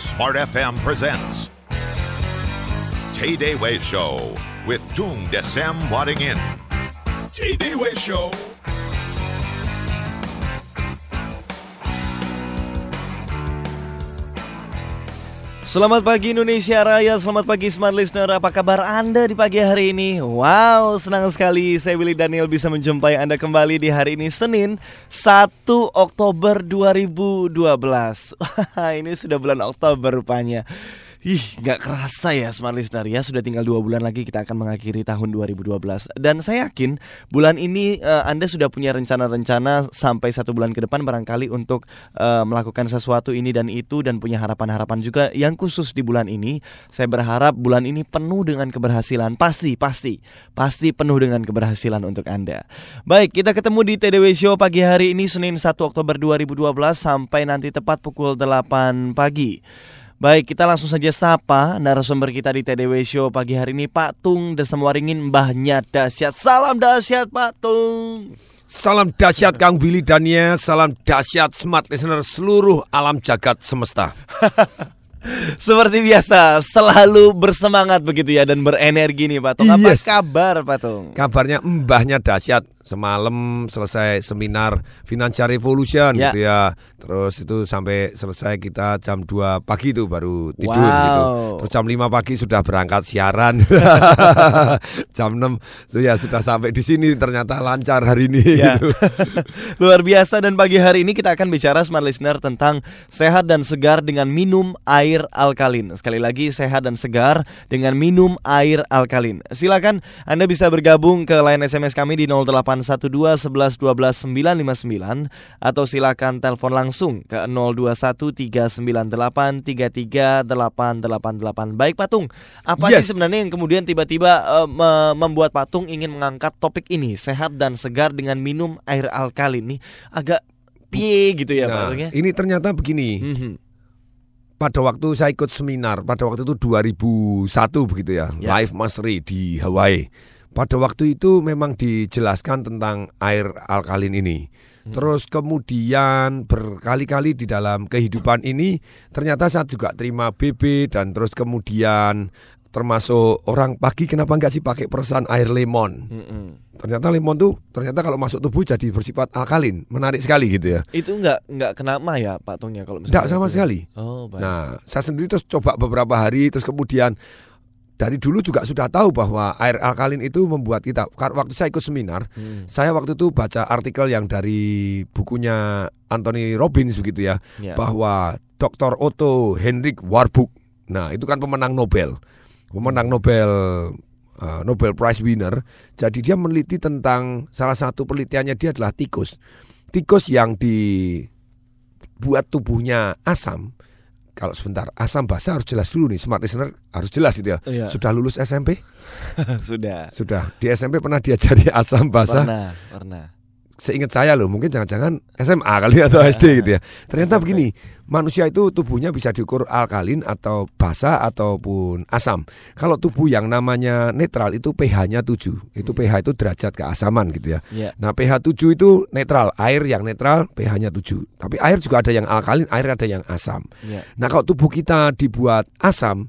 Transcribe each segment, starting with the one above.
Smart FM presents Tay Day Way Show with Tung Desem Wadding In. Tay Day Way Show. Selamat pagi Indonesia Raya, selamat pagi Smart Listener. Apa kabar Anda di pagi hari ini? Wow, senang sekali. Saya Willy Daniel bisa menjumpai Anda kembali di hari ini Senin 1 Oktober 2012 Ini sudah bulan Oktober rupanya Ih, nggak kerasa ya Smart Listener. Ya Sudah tinggal dua bulan lagi kita akan mengakhiri tahun 2012 Dan saya yakin bulan ini uh, Anda sudah punya rencana-rencana Sampai satu bulan ke depan barangkali untuk uh, melakukan sesuatu ini dan itu Dan punya harapan-harapan juga yang khusus di bulan ini. Saya berharap bulan ini penuh dengan keberhasilan. Pasti, pasti, pasti penuh dengan keberhasilan untuk Anda. Baik, kita ketemu di TDW Show pagi hari ini Senin 1 Oktober 2012 Sampai nanti tepat pukul 8 pagi Baik, kita langsung saja sapa narasumber kita di TDW Show pagi hari ini Pak Tung Desemwaringin Mbahnya Dasyat. Salam dahsyat Pak Tung. Salam dahsyat Kang Willy Dania, salam dahsyat smart listener seluruh alam jagat semesta. Seperti biasa, selalu bersemangat begitu ya dan berenergi nih Pak Tung. Apa Yes. kabar Pak Tung? Kabarnya mbahnya dahsyat. Semalam selesai seminar Financial Revolution Ya. gitu ya. Terus itu sampai selesai kita jam 2 pagi itu baru tidur Wow. gitu. Terus jam 5 pagi sudah berangkat siaran. jam 6 so ya sudah sampai di sini ternyata lancar hari ini Ya. gitu. Luar biasa dan pagi hari ini kita akan bicara smart listener tentang sehat dan segar dengan minum air alkalin. Sekali lagi sehat dan segar dengan minum air alkalin. Silakan Anda bisa bergabung ke line SMS kami di 0812 11 12 959 atau silakan telepon langsung ke 021 398 33888. Baik Patung, apa Yes. sih sebenarnya yang kemudian tiba-tiba me- membuat Patung ingin mengangkat topik ini sehat dan segar dengan minum air alkalin nih agak piye gitu ya Nah, Patung ya? ini ternyata begini. Mhm. pada waktu saya ikut seminar pada waktu itu 2001 begitu ya, Ya. Life Mastery di Hawaii. Pada waktu itu memang dijelaskan tentang air alkalin ini. Hmm. Terus kemudian berkali-kali di dalam kehidupan ini ternyata saya juga terima BB dan terus kemudian termasuk orang pagi kenapa nggak sih pakai peresan air lemon? Mm-mm. Ternyata lemon tuh ternyata kalau masuk tubuh jadi bersifat alkalin, menarik sekali gitu ya. Itu nggak nggak kenapa ya Pak Tungnya kalau misalnya Tidak sama itu ya? sekali. Oh baik. Nah, saya sendiri terus coba beberapa hari terus kemudian dari dulu juga sudah tahu bahwa air alkalin itu membuat kita waktu saya ikut seminar, Hmm. saya waktu itu baca artikel yang dari bukunya Anthony Robbins begitu ya, Ya. bahwa Dr. Otto Henrik Warburg. Nah, itu kan pemenang Nobel. Pemenang Nobel uh, Nobel Prize winner. Jadi dia meneliti tentang salah satu penelitiannya dia adalah tikus. Tikus yang dibuat tubuhnya asam. Kalau sebentar, asam basa harus jelas dulu nih, smart listener harus jelas itu ya. Iya. Sudah lulus SMP? Sudah. Sudah. Di SMP pernah diajari asam basa? Pernah, pernah. Seingat saya loh, mungkin jangan-jangan SMA kali atau SD gitu ya. Ternyata begini, manusia itu tubuhnya bisa diukur alkalin atau basa ataupun asam. Kalau tubuh yang namanya netral itu pH-nya 7. Itu pH itu derajat keasaman gitu ya. Ya. Nah, pH 7 itu netral, air yang netral pH-nya 7. Tapi air juga ada yang alkalin, air ada yang asam. Ya. Nah, kalau tubuh kita dibuat asam,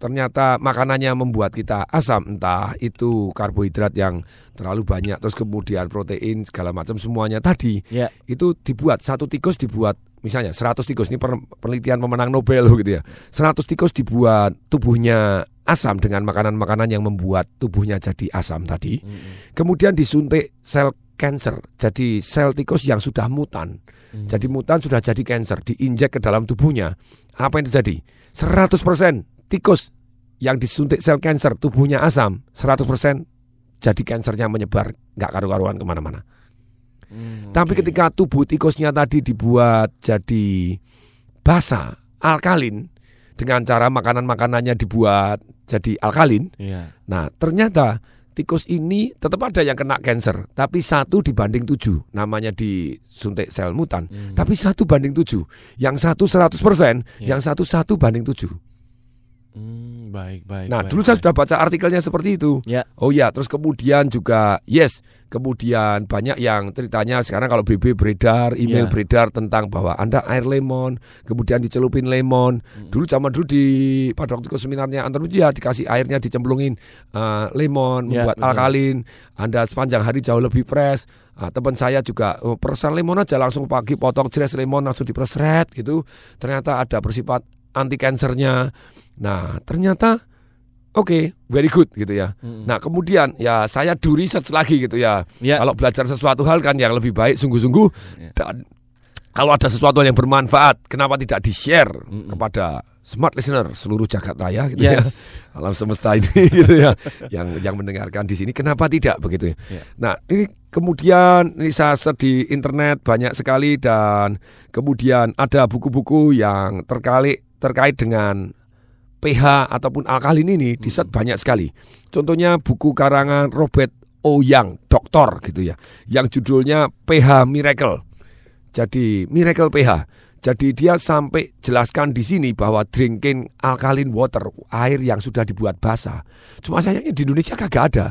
ternyata makanannya membuat kita asam, entah itu karbohidrat yang terlalu banyak, terus kemudian protein segala macam semuanya tadi Ya. itu dibuat satu tikus dibuat misalnya 100 tikus ini per- penelitian pemenang Nobel gitu ya. 100 tikus dibuat tubuhnya asam dengan makanan-makanan yang membuat tubuhnya jadi asam tadi. Mm-mm. Kemudian disuntik sel cancer. Jadi sel tikus yang sudah mutan. Hmm. Jadi mutan sudah jadi cancer, diinjek ke dalam tubuhnya. Apa yang terjadi? 100% tikus yang disuntik sel cancer tubuhnya asam, 100% jadi kansernya menyebar nggak karu-karuan ke mana-mana. Hmm, Tapi oke. ketika tubuh tikusnya tadi dibuat jadi basa, alkalin dengan cara makanan-makanannya dibuat jadi alkalin. Iya. Nah, ternyata tikus ini tetap ada yang kena cancer, tapi satu dibanding tujuh, namanya disuntik sel mutan. Hmm. Tapi satu banding tujuh, yang satu 100%, Ya. yang satu satu banding tujuh. Hmm, baik, baik. Nah, baik, dulu saya baik. sudah baca artikelnya seperti itu. Ya. Oh ya, terus kemudian juga yes, kemudian banyak yang ceritanya sekarang kalau BB beredar, email Ya. beredar tentang bahwa Anda air lemon, kemudian dicelupin lemon. Hmm. Dulu zaman dulu di pada waktu ke seminarnya antar ya dikasih airnya dicemplungin eh, lemon, Ya, membuat betul. alkalin. Anda sepanjang hari jauh lebih fresh. Ah, teman saya juga oh, peresan lemon aja langsung pagi potong jres lemon langsung diperesret gitu. Ternyata ada bersifat anti kansernya. Nah, ternyata oke, very good gitu ya. Mm-mm. Nah, kemudian ya saya do research lagi gitu ya. Ya. Kalau belajar sesuatu hal kan yang lebih baik sungguh-sungguh Ya. dan kalau ada sesuatu yang bermanfaat, kenapa tidak di-share Mm-mm. kepada smart listener seluruh jagat raya gitu ya. Yes. Alam semesta ini gitu ya. Yang yang mendengarkan di sini kenapa tidak begitu ya. Ya. Nah, ini kemudian ini saya search di internet banyak sekali dan kemudian ada buku-buku yang terkait terkait dengan pH ataupun alkalin ini di search banyak sekali. Contohnya buku karangan Robert O. Young, doktor gitu ya, yang judulnya pH Miracle. Jadi Miracle pH. Jadi dia sampai jelaskan di sini bahwa drinking alkaline water, air yang sudah dibuat basah. Cuma sayangnya di Indonesia kagak ada.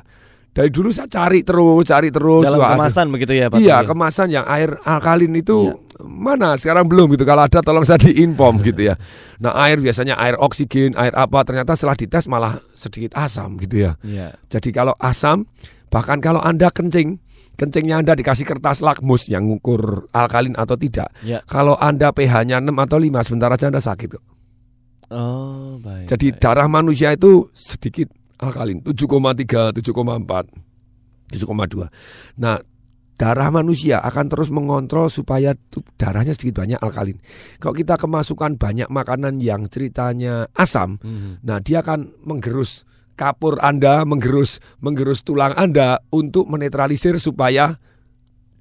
Dari dulu saya cari terus, cari terus. Dalam wah, ada. kemasan begitu ya Pak. Iya, kemasan yang air alkalin itu Iya. mana sekarang belum gitu. Kalau ada tolong saya diinform gitu ya. Nah, air biasanya air oksigen, air apa ternyata setelah dites malah sedikit asam gitu ya. Iya. Jadi kalau asam bahkan kalau Anda kencing, kencingnya Anda dikasih kertas lakmus yang ngukur alkalin atau tidak. Ya. Kalau Anda pH-nya 6 atau 5 sebentar aja Anda sakit kok. Oh, baik. Jadi baik. darah manusia itu sedikit alkalin 7,3, 7,4, 7,2. Nah, darah manusia akan terus mengontrol supaya darahnya sedikit banyak alkalin. Kalau kita kemasukan banyak makanan yang ceritanya asam, Mhm. nah dia akan menggerus kapur Anda, menggerus menggerus tulang Anda untuk menetralisir supaya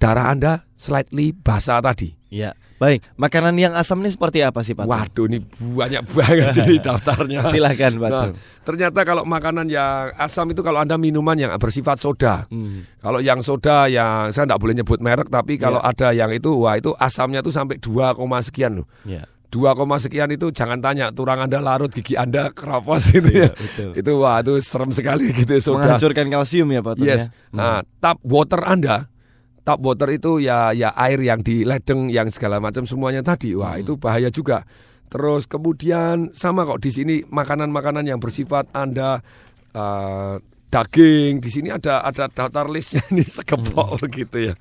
darah Anda slightly basah tadi. Iya. Baik, makanan yang asam ini seperti apa sih Pak? Waduh, ini banyak banget ini daftarnya. Silakan Pak. Nah, ternyata kalau makanan yang asam itu kalau Anda minuman yang bersifat soda. Hmm. Kalau yang soda yang saya tidak boleh nyebut merek tapi kalau Iya. ada yang itu wah itu asamnya tuh sampai 2, koma sekian loh. Iya. 2, koma sekian itu jangan tanya turang Anda larut gigi Anda keropos ya. Iya, betul. Itu wah itu serem sekali gitu ya, soda. Menghancurkan kalsium ya Pak Yes. ya. Nah, tap water Anda tap water itu ya ya air yang di ledeng yang segala macam semuanya tadi. Wah, Hmm. itu bahaya juga. Terus kemudian sama kok di sini makanan-makanan yang bersifat Anda eh, daging di sini ada ada daftar listnya nih segepok Hmm. gitu ya.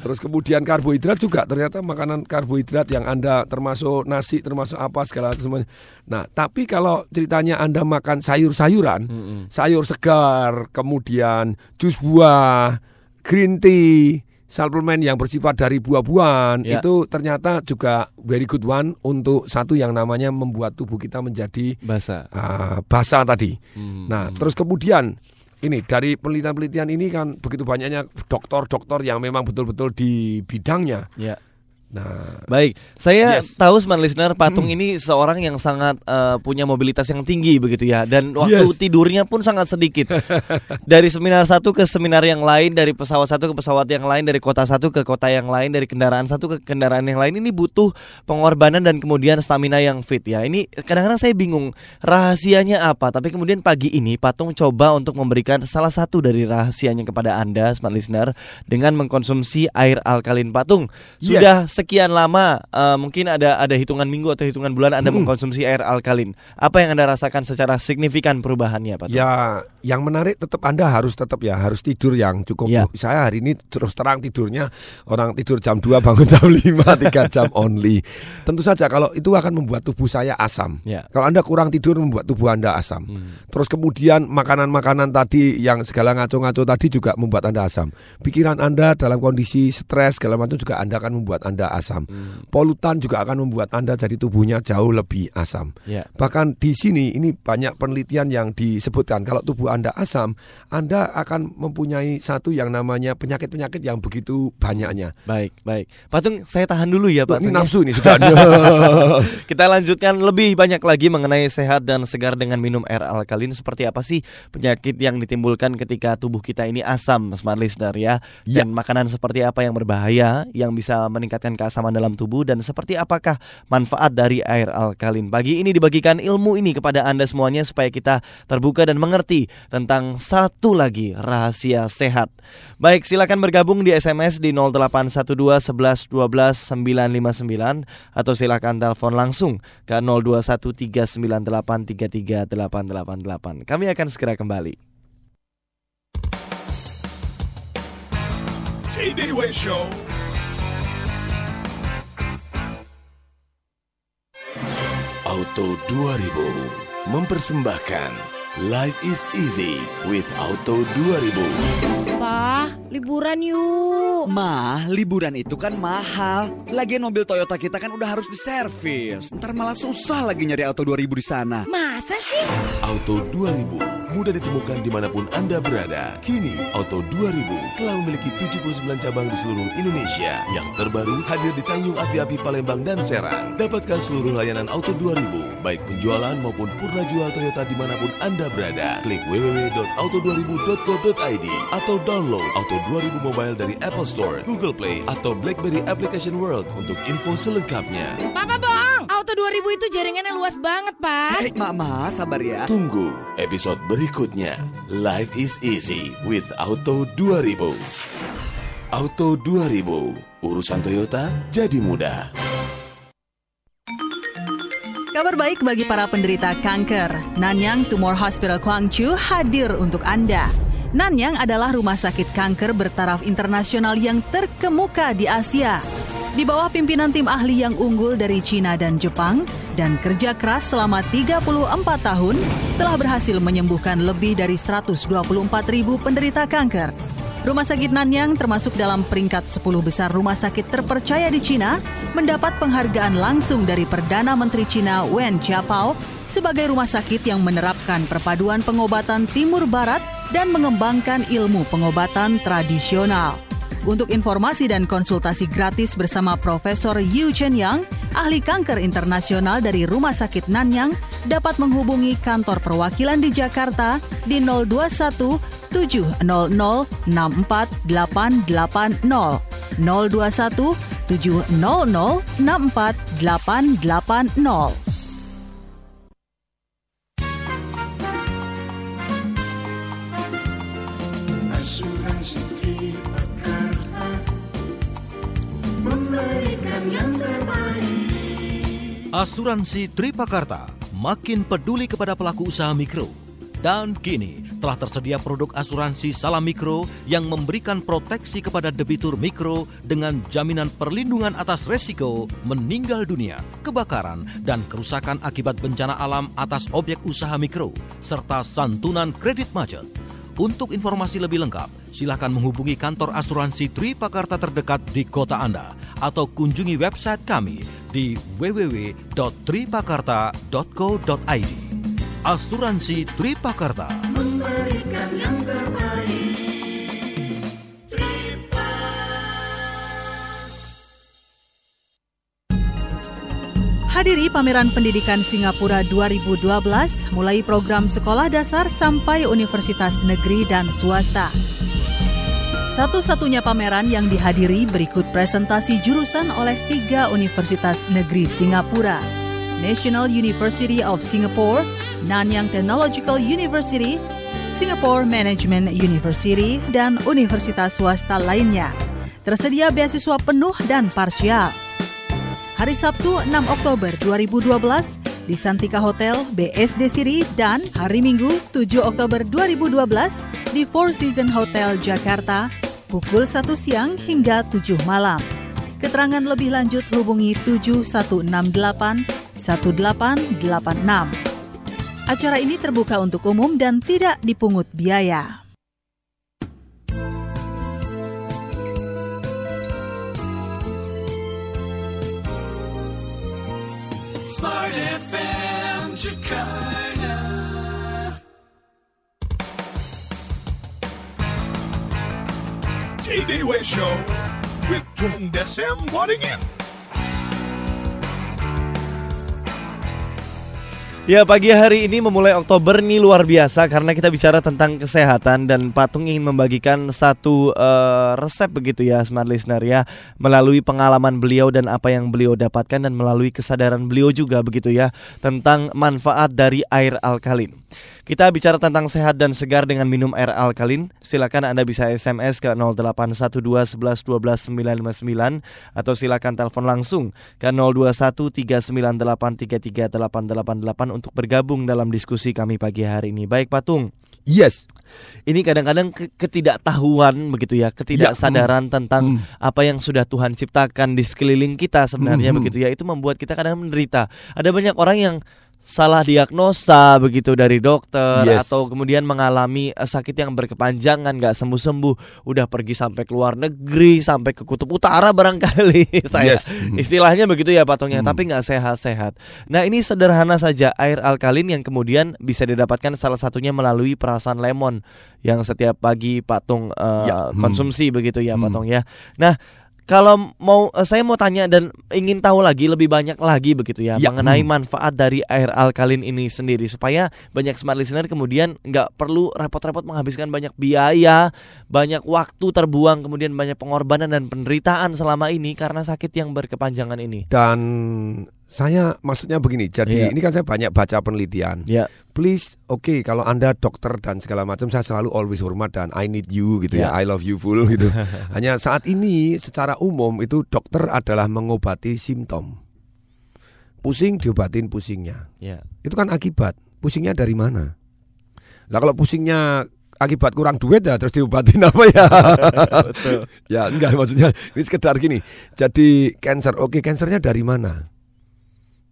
Terus kemudian karbohidrat juga ternyata makanan karbohidrat yang Anda termasuk nasi termasuk apa segala semuanya. Nah, tapi kalau ceritanya Anda makan sayur-sayuran, Mm-mm. sayur segar, kemudian jus buah, green tea, suplemen yang bersifat dari buah-buahan Ya. itu ternyata juga very good one untuk satu yang namanya membuat tubuh kita menjadi Basah. ah, basah tadi. Hmm. Nah, terus kemudian ini dari penelitian-penelitian ini kan begitu banyaknya dokter-dokter yang memang betul-betul di bidangnya. Ya. Nah, Baik, saya Yes. tahu smart listener Patung ini seorang yang sangat eh, punya mobilitas yang tinggi begitu ya dan waktu Yes. tidurnya pun sangat sedikit. dari seminar satu ke seminar yang lain, dari pesawat satu ke pesawat yang lain, dari kota satu ke kota yang lain, dari kendaraan satu ke kendaraan yang lain ini butuh pengorbanan dan kemudian stamina yang fit ya. Ini kadang-kadang saya bingung rahasianya apa, tapi kemudian pagi ini Patung coba untuk memberikan salah satu dari rahasianya kepada Anda smart listener dengan mengkonsumsi air alkalin Patung. Yes. Sekian lama eh, mungkin ada ada hitungan minggu atau hitungan bulan Anda Hmm. mengkonsumsi air alkalin. Apa yang Anda rasakan secara signifikan perubahannya, Pak? Ya, yang menarik tetap Anda harus tetap ya harus tidur yang cukup. Ya. Saya hari ini terus terang tidurnya orang tidur jam 2 bangun jam 5 3 jam only. Tentu saja kalau itu akan membuat tubuh saya asam. Ya. Kalau Anda kurang tidur membuat tubuh Anda asam. Hmm. Terus kemudian makanan-makanan tadi yang segala ngaco-ngaco tadi juga membuat Anda asam. Pikiran Anda dalam kondisi stres segala macam juga Anda akan membuat Anda asam. Hmm. Polutan juga akan membuat Anda jadi tubuhnya jauh lebih asam. Ya. Bahkan di sini ini banyak penelitian yang disebutkan kalau tubuh Anda asam, Anda akan mempunyai satu yang namanya penyakit-penyakit yang begitu banyaknya. Baik, baik. Patung, saya tahan dulu ya, Pak. Ini ya. nafsu ini sudah. Kita lanjutkan lebih banyak lagi mengenai sehat dan segar dengan minum air alkalin. Seperti apa sih penyakit yang ditimbulkan ketika tubuh kita ini asam, smart listener ya? Ya. Dan makanan seperti apa yang berbahaya yang bisa meningkatkan keasaman dalam tubuh dan seperti apakah manfaat dari air alkalin. Pagi ini dibagikan ilmu ini kepada Anda semuanya supaya kita terbuka dan mengerti tentang satu lagi rahasia sehat. Baik, silakan bergabung di SMS di 0812 11 12 959 atau silakan telepon langsung ke 021398 33888. Kami akan segera kembali. TDW Show. Auto 2000 mempersembahkan Life is easy with Auto 2000. Pa, liburan yuk. Ma, liburan itu kan mahal. Lagian mobil Toyota kita kan udah harus diservis. Ntar malah susah lagi nyari Auto 2000 di sana. Masa sih? Auto 2000 mudah ditemukan di mana pun Anda berada. Kini Auto 2000 telah memiliki 79 cabang di seluruh Indonesia. Yang terbaru hadir di Tanjung Api-Api Palembang dan Serang. Dapatkan seluruh layanan Auto 2000, baik penjualan maupun purna jual Toyota di mana pun Anda berada. Klik www.auto2000.co.id atau download Auto 2000 Mobile dari Apple Store, Google Play, atau BlackBerry Application World untuk info selengkapnya. Papa bohong. Auto 2000 itu jaringannya luas banget, Pak. Hei, Mama, sabar ya. Tunggu episode berikutnya. Life is easy with Auto 2000. Auto 2000, urusan Toyota jadi mudah. Kabar baik bagi para penderita kanker. Nanyang Tumor Hospital Gwangju hadir untuk Anda. Nanyang adalah rumah sakit kanker bertaraf internasional yang terkemuka di Asia. Di bawah pimpinan tim ahli yang unggul dari Cina dan Jepang dan kerja keras selama 34 tahun telah berhasil menyembuhkan lebih dari 124 ribu penderita kanker. Rumah sakit Nanyang termasuk dalam peringkat 10 besar rumah sakit terpercaya di Cina, mendapat penghargaan langsung dari Perdana Menteri Cina Wen Jiabao sebagai rumah sakit yang menerapkan perpaduan pengobatan timur barat dan mengembangkan ilmu pengobatan tradisional. Untuk informasi dan konsultasi gratis bersama Profesor Yu Chen Yang, ahli kanker internasional dari Rumah Sakit Nanyang, dapat menghubungi kantor perwakilan di Jakarta di 021 700 64880 021 700 64880 Asuransi Tripakarta makin peduli kepada pelaku usaha mikro. Dan kini telah tersedia produk asuransi salam mikro yang memberikan proteksi kepada debitur mikro dengan jaminan perlindungan atas resiko meninggal dunia, kebakaran, dan kerusakan akibat bencana alam atas objek usaha mikro, serta santunan kredit macet. Untuk informasi lebih lengkap, silakan menghubungi kantor asuransi Tripakarta terdekat di kota Anda atau kunjungi website kami di www.tripakarta.co.id. Asuransi Tripakarta. Memberikan yang terbaik. Hadiri pameran pendidikan Singapura 2012 mulai program sekolah dasar sampai universitas negeri dan swasta. Satu-satunya pameran yang dihadiri berikut presentasi jurusan oleh tiga universitas negeri Singapura. National University of Singapore, Nanyang Technological University, Singapore Management University, dan universitas swasta lainnya. Tersedia beasiswa penuh dan parsial. Hari Sabtu 6 Oktober 2012 di Santika Hotel BSD Siri dan hari Minggu 7 Oktober 2012 di Four Season Hotel Jakarta pukul 1 siang hingga 7 malam. Keterangan lebih lanjut hubungi 7168 1886. Acara ini terbuka untuk umum dan tidak dipungut biaya. Smart FM Jakarta. TDW Show with Tung Desem Wadding In. Ya pagi hari ini memulai Oktober ini luar biasa karena kita bicara tentang kesehatan dan Patung ingin membagikan satu eh, resep begitu ya smart listener ya melalui pengalaman beliau dan apa yang beliau dapatkan dan melalui kesadaran beliau juga begitu ya tentang manfaat dari air alkalin. Kita bicara tentang sehat dan segar dengan minum air alkalin. Silakan Anda bisa SMS ke 0812 11 12 959 atau silakan telepon langsung ke 021 398 33 888 untuk bergabung dalam diskusi kami pagi hari ini. Baik Patung. Yes. Ini kadang-kadang ke- ketidaktahuan begitu ya, ketidaksadaran tentang Hmm. apa yang sudah Tuhan ciptakan di sekeliling kita sebenarnya Hmm. begitu ya. Itu membuat kita kadang menderita. Ada banyak orang yang salah diagnosa begitu dari dokter Yes. atau kemudian mengalami eh, sakit yang berkepanjangan nggak sembuh-sembuh udah pergi sampai ke luar negeri sampai ke kutub utara barangkali saya Yes. Istilahnya begitu ya patungnya Hmm. tapi nggak sehat-sehat nah ini sederhana saja air alkalin yang kemudian bisa didapatkan salah satunya melalui perasan lemon yang setiap pagi patung eh, Ya. Hmm. konsumsi begitu ya Hmm. patung ya nah kalau mau eh, saya mau tanya dan ingin tahu lagi lebih banyak lagi begitu ya, Ya, mengenai hmm. manfaat dari air alkalin ini sendiri supaya banyak smart listener kemudian nggak perlu repot-repot menghabiskan banyak biaya, banyak waktu terbuang, kemudian banyak pengorbanan dan penderitaan selama ini karena sakit yang berkepanjangan ini. Dan saya maksudnya begini, jadi Iya. ini kan saya banyak baca penelitian. Ya, Please, oke kalau Anda dokter dan segala macam saya selalu always hormat dan I need you gitu ya, Ya. I love you full gitu. Hanya saat ini secara umum itu dokter adalah mengobati simptom. Pusing diobatin pusingnya. ya, Itu kan akibat. Pusingnya dari mana? Lah kalau pusingnya akibat kurang duit ya terus diobatin apa ya? ya enggak maksudnya ini sekedar gini. Jadi cancer, oke cancernya dari mana?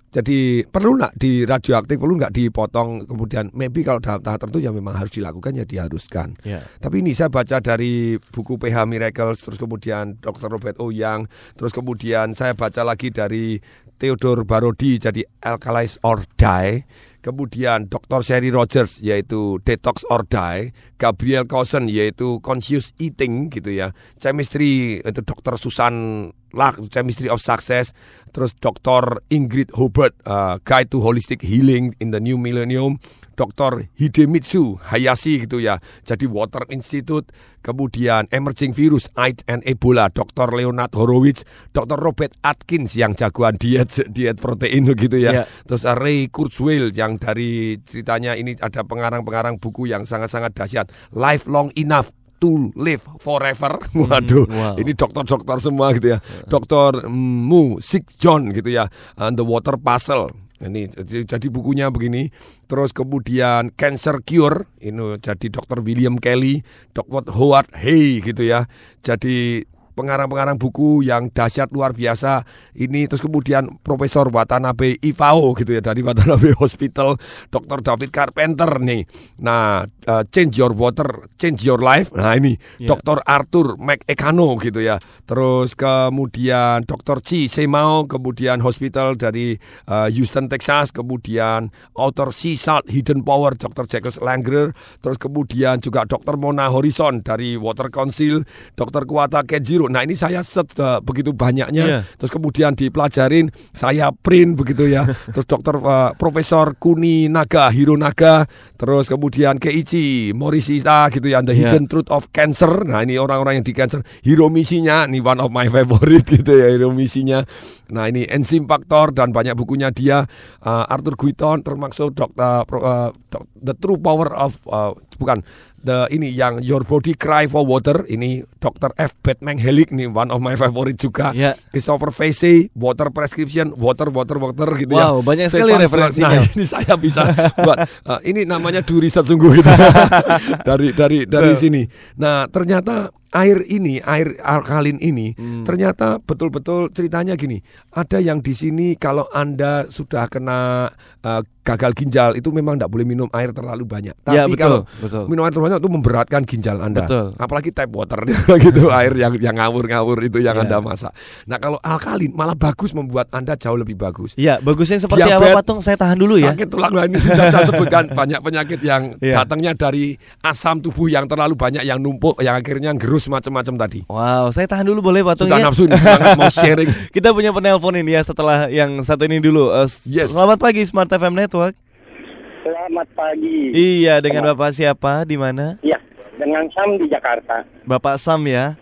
Jadi perlu nggak di radioaktif, perlu nggak dipotong kemudian maybe kalau dalam tahap tertentu ya memang harus dilakukan ya diharuskan. Ya, Tapi ini saya baca dari buku PH Miracles, terus kemudian Dr. Robert O. Young, terus kemudian saya baca lagi dari Theodore Barodi jadi Alkalize or Die, kemudian Dr. Sherry Rogers yaitu Detox or Die, Gabriel Cousin yaitu Conscious Eating gitu ya, Chemistry itu Dr. Susan Lak, Chemistry of Success, terus Dr. Ingrid Hobart, uh, Guide to Holistic Healing in the New Millennium, Dr. Hidemitsu Hayashi gitu ya, jadi Water Institute, kemudian Emerging Virus, AIDS and Ebola, Dr. Leonard Horowitz, Dr. Robert Atkins yang jagoan diet diet protein gitu ya, Ya. terus Ray Kurzweil yang dari ceritanya ini ada pengarang-pengarang buku yang sangat-sangat dahsyat, Lifelong Enough to live forever. Waduh, wow. ini dokter-dokter semua gitu ya. Dokter Mu Sik John gitu ya. And the Water Puzzle. Ini jadi, bukunya begini. Terus kemudian Cancer Cure ini jadi Dokter William Kelly, Dr. Howard Hay gitu ya. Jadi pengarang-pengarang buku yang dahsyat luar biasa ini terus kemudian Profesor Watanabe Ifao gitu ya dari Watanabe Hospital Dr. David Carpenter nih nah eh, Change Your Water Change Your Life nah ini Ya. Dr. Arthur McEkano gitu ya terus kemudian Dr. Chi Semao kemudian hospital dari eh, Houston Texas kemudian author Sea Salt Hidden Power Dr. Jacques Langer terus kemudian juga Dr. Mona Horizon dari Water Council Dr. Kuwata Kenjiro nah ini saya set eh, begitu banyaknya Iya. terus kemudian dipelajarin saya print begitu ya terus dokter eh, Profesor Kuni Naga Hiro Naga terus kemudian Keiichi Morishita gitu ya The Iya. Hidden Truth of Cancer nah ini orang-orang yang di cancer Hiromisinya nih one of my favorite gitu ya Hiromisinya nah ini Enzim Factor dan banyak bukunya dia eh, Arthur Guiton termasuk dokter dok- The True Power of eh, bukan the ini yang Your Body Cry for Water ini Dr. F. Batman Helig nih one of my favorite juga Ya. Christopher Facey Water Prescription Water Water Water gitu ya Wow, banyak sekali Stefan referensinya. Nah ini saya bisa buat eh, ini namanya do riset sungguh gitu dari dari dari Betul. sini nah ternyata air ini air alkalin ini Hmm. ternyata betul-betul ceritanya gini ada yang di sini kalau anda sudah kena eh, gagal ginjal itu memang tidak boleh minum air terlalu banyak tapi Ya, betul, kalau betul. minum air terlalu banyak itu memberatkan ginjal anda Betul. apalagi tap water gitu air yang yang ngawur-ngawur itu yang Ya. anda masak nah kalau alkalin malah bagus membuat anda jauh lebih bagus Ya, bagusnya seperti Diabet, apa Patung? Saya tahan dulu ya. Sakit tulang ini bisa saya sebutkan banyak penyakit yang Iya. datangnya dari asam tubuh yang terlalu banyak yang numpuk yang akhirnya gerus macam-macam tadi. Wow, saya tahan dulu boleh Patung Sudah ya? nafsu nih semangat mau sharing. Kita punya penelpon ini ya setelah yang satu ini dulu. S- Yes. Selamat pagi Smart FM Network. Selamat pagi. Iya, dengan Bapak siapa? Di mana? Ya, dengan Sam di Jakarta. Bapak Sam ya?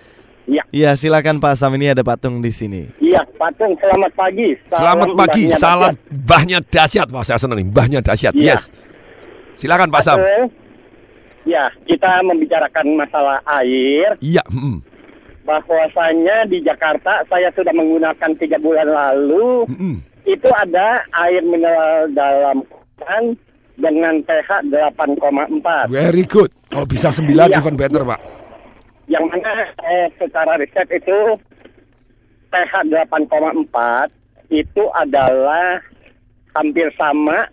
Iya. Iya, silakan Pak Sam. Ini ada patung di sini. Iya, Patung, selamat pagi. Selamat Salam pagi, mbahnya salam dahsyat. mbahnya dahsyat. Wah, saya senang nih, mbahnya dahsyat. Iya. Yes. Silakan Pak Sam. Patung, Ya, kita membicarakan masalah air. Iya, mm, Bahwasanya di Jakarta saya sudah menggunakan tiga bulan lalu. mm. Itu ada air mineral dalam kemasan dengan pH 8,4. Very good. Kalau bisa 9 Iya. even better, Pak. Yang mana eh, secara riset itu pH 8,4 itu adalah hampir sama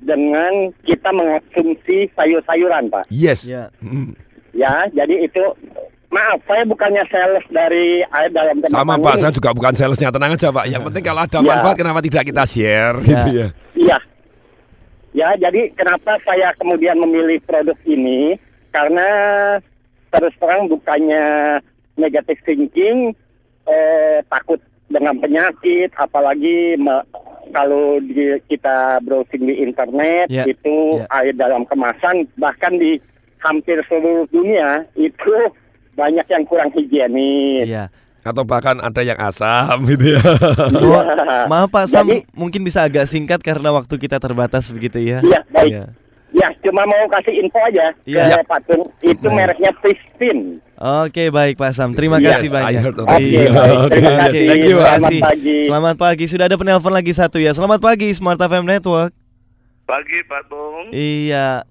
dengan kita mengonsumsi sayur-sayuran, Pak. Yes. Ya. Mm. Ya, jadi itu maaf saya bukannya sales dari air dalam kemasan Sama Pak, ini. saya juga bukan salesnya. Tenang aja Pak. Yang penting kalau ada Ya. manfaat, kenapa tidak kita share gitu ya? Iya. Ya, jadi kenapa saya kemudian memilih produk ini? Karena terus terang bukannya negative thinking, eh, takut dengan penyakit, apalagi me- kalau di, kita browsing di internet Ya, itu ya. air dalam kemasan, bahkan di hampir seluruh dunia itu banyak yang kurang higienis. Iya. Atau bahkan ada yang asam gitu ya. Oh, maaf Pak Sam, Jadi- mungkin bisa agak singkat karena waktu kita terbatas begitu ya. Iya, baik. Iya. Ya, cuma mau kasih info aja Iya. ke Pak Tun. Itu Baik. mereknya Pristine. Oke, baik Pak Sam. Terima Yes, kasih I banyak. Iya, Oke, baik. oke, Terima oke. kasih. Thank you, Selamat pagi. Selamat pagi. Sudah ada penelpon lagi satu ya. Selamat pagi Smart FM Network. Pagi Pak Tung. Iya.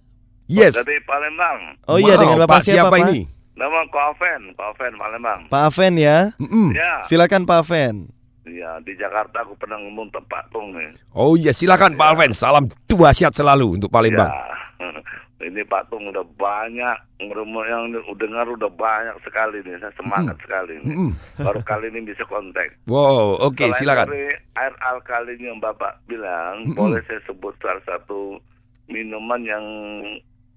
Yes. Dari Palembang. Oh iya Wow, dengan Bapak Pak, siapa, siapa Pak? ini? Nama Ko Aven, Ko Aven Palembang. Pak Aven ya. Mm-mm. Ya, Silakan Pak Aven. iya di Jakarta aku pernah ngomong tempat Tung nih. Oh iya, silakan Pak Alven. Salam dahsyat selalu untuk Palembang. Ya. Ini Pak Tung udah banyak ngerumur yang dengar udah banyak sekali nih. Saya semangat sekali nih. Baru kali ini bisa kontak. Wow, oke Selain silakan. dari air alkalin yang Bapak bilang, Mm-mm. boleh saya sebut salah satu minuman yang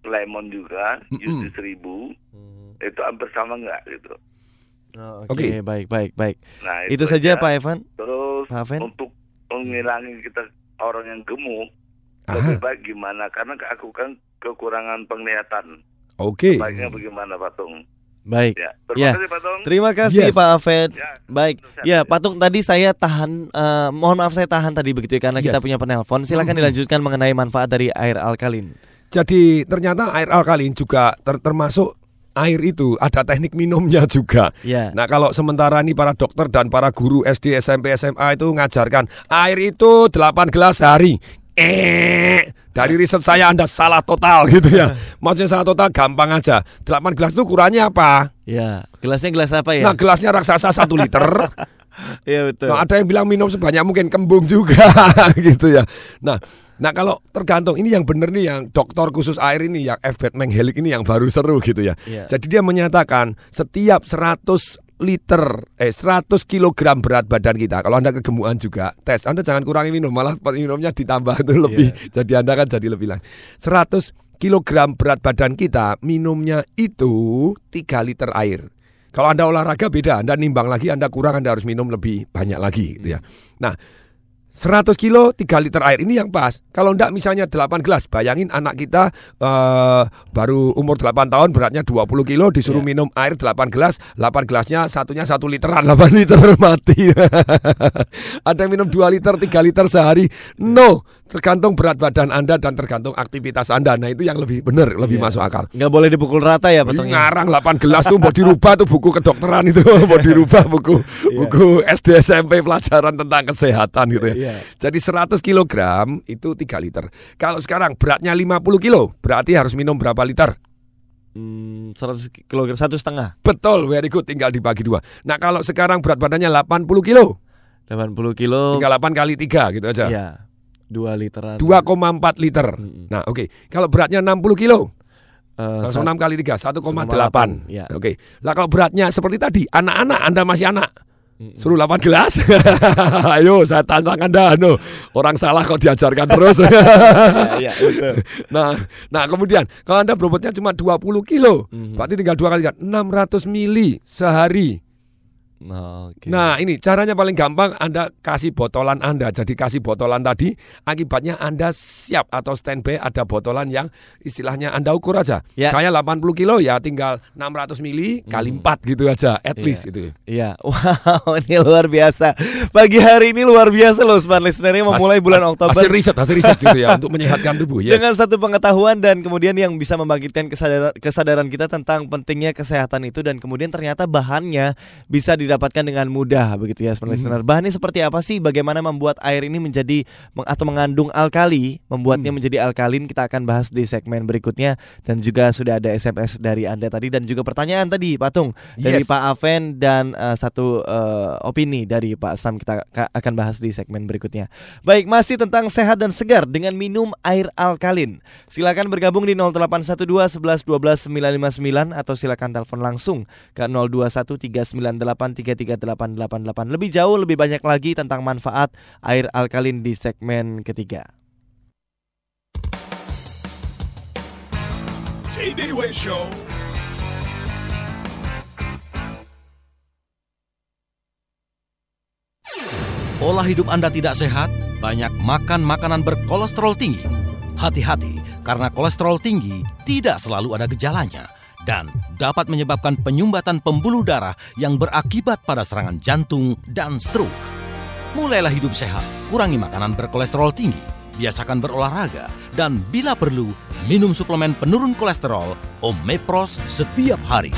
lemon juga, Mm-mm. jus seribu. Itu hampir sama nggak gitu. Oh, Oke. Oke, baik, baik, baik. Nah, Itu saja aja. Pak Evan. Terus Pak Aven. untuk menghilangi kita orang yang gemuk, Aha. lebih baik gimana? Karena aku kan kekurangan penglihatan. Oke. Baiknya bagaimana Pak Tung? Baik. Ya, terima Ya. kasih Pak Tung. Terima kasih Yes. Pak Aven. Ya, Baik. itu Ya, saja. Patung tadi saya tahan eh, mohon maaf saya tahan tadi begitu ya karena kita Yes. punya penelpon. Silakan Mhm. dilanjutkan mengenai manfaat dari air alkalin. Jadi ternyata air alkalin juga ter- termasuk air itu ada teknik minumnya juga. Ya. Nah kalau sementara ini para dokter dan para guru SD, SMP, SMA itu ngajarkan air itu 8 gelas sehari. Eh, dari riset saya Anda salah total gitu ya. Maksudnya salah total gampang aja. 8 gelas itu ukurannya apa? Ya, gelasnya gelas apa ya? Nah gelasnya raksasa 1 liter. Iya betul. Nah, ada yang bilang minum sebanyak mungkin kembung juga gitu ya. Nah, nah kalau tergantung ini yang benar nih yang dokter khusus air ini yang F. Batman Helik ini yang baru seru gitu ya. Iya. Jadi dia menyatakan setiap 100 liter eh 100 kilogram berat badan kita. Kalau Anda kegemukan juga tes, Anda jangan kurangi minum, malah minumnya ditambah itu lebih. Jadi Anda kan jadi lebih lang. 100 kilogram berat badan kita minumnya itu 3 liter air. Kalau Anda olahraga beda, Anda nimbang lagi, Anda kurang, Anda harus minum lebih banyak lagi gitu ya. Nah, 100 kilo 3 liter air ini yang pas. Kalau enggak misalnya 8 gelas, bayangin anak kita eh, baru umur 8 tahun beratnya 20 kilo disuruh Iya. minum air 8 gelas, 8 gelasnya satunya 1 literan, 8 liter mati. Ada yang minum 2 liter, 3 liter sehari. No, tergantung berat badan Anda dan tergantung aktivitas Anda. Nah, itu yang lebih benar, lebih Iya. masuk akal. Nggak boleh dipukul rata ya Ini patungnya. ngarang 8 gelas tuh mau dirubah tuh buku kedokteran itu mau dirubah buku Iya. buku SD SMP pelajaran tentang kesehatan gitu ya. Iya. Jadi 100 kilogram itu 3 liter. Kalau sekarang beratnya 50 kilo, berarti harus minum berapa liter? Hmm, 100 kilogram satu setengah. Betul, very good. Tinggal dibagi dua. Nah kalau sekarang berat badannya 80 kilo, 80 kilo. tinggal 8 kali 3 gitu aja. Iya. 2 literan. 2,4 liter. Mm-mm. Nah oke, kalau beratnya 60 kilo, Eh, langsung sa- 6 kali 3, 1,8. 1,8, ya. Oke, lah kalau beratnya seperti tadi, anak-anak Anda masih anak. Suruh 8 gelas. Ayo saya tantang Anda no. Orang salah kok diajarkan terus. Iya, betul. nah, nah kemudian kalau Anda berobatnya cuma 20 kilo, Mhm. berarti tinggal dua kali kan 600 mili sehari. Oke. Nah ini caranya paling gampang Anda kasih botolan Anda Jadi kasih botolan tadi Akibatnya Anda siap atau standby Ada botolan yang istilahnya Anda ukur aja Ya. Saya 80 kilo ya tinggal 600 mili kali 4 gitu aja At Iya. least itu Iya, wow ini luar biasa. Pagi hari ini luar biasa loh smart listener memulai Has- bulan Oktober. Hasil riset, hasil riset gitu ya Untuk menyehatkan tubuh yes. Dengan satu pengetahuan dan kemudian yang bisa membangkitkan kesadaran, kesadaran kita tentang pentingnya kesehatan itu dan kemudian ternyata bahannya bisa didapatkan dengan mudah begitu ya Mhm. listener. Bahannya seperti apa sih? Bagaimana membuat air ini menjadi atau mengandung alkali, membuatnya Hmm. menjadi alkalin kita akan bahas di segmen berikutnya dan juga sudah ada SMS dari Anda tadi dan juga pertanyaan tadi Patung dari Yes. Pak Aven dan eh, satu eh, opini dari Pak Sam kita ka- akan bahas di segmen berikutnya. Baik, masih tentang sehat dan segar dengan minum air alkalin. Silakan bergabung di 0812 11 12 959 atau silakan telepon langsung ke 021 398 33888. Lebih jauh lebih banyak lagi tentang manfaat air alkalin di segmen ketiga. TDW Show. Pola hidup Anda tidak sehat, banyak makan makanan berkolesterol tinggi. Hati-hati, karena kolesterol tinggi tidak selalu ada gejalanya dan dapat menyebabkan penyumbatan pembuluh darah yang berakibat pada serangan jantung dan stroke. Mulailah hidup sehat, kurangi makanan berkolesterol tinggi, biasakan berolahraga, dan bila perlu, minum suplemen penurun kolesterol Omepros setiap hari.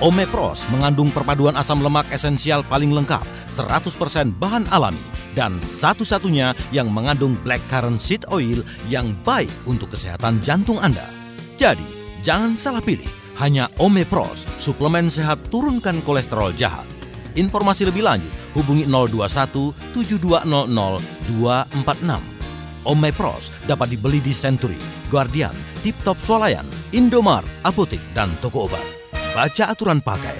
Omepros mengandung perpaduan asam lemak esensial paling lengkap, 100% bahan alami, dan satu-satunya yang mengandung blackcurrant seed oil yang baik untuk kesehatan jantung Anda. Jadi, jangan salah pilih, hanya Omepros, suplemen sehat turunkan kolesterol jahat. Informasi lebih lanjut, hubungi 021 7200 246. Omepros dapat dibeli di Century, Guardian, Tip Top Swalayan, Indomart, Apotik, dan toko obat. Baca aturan pakai.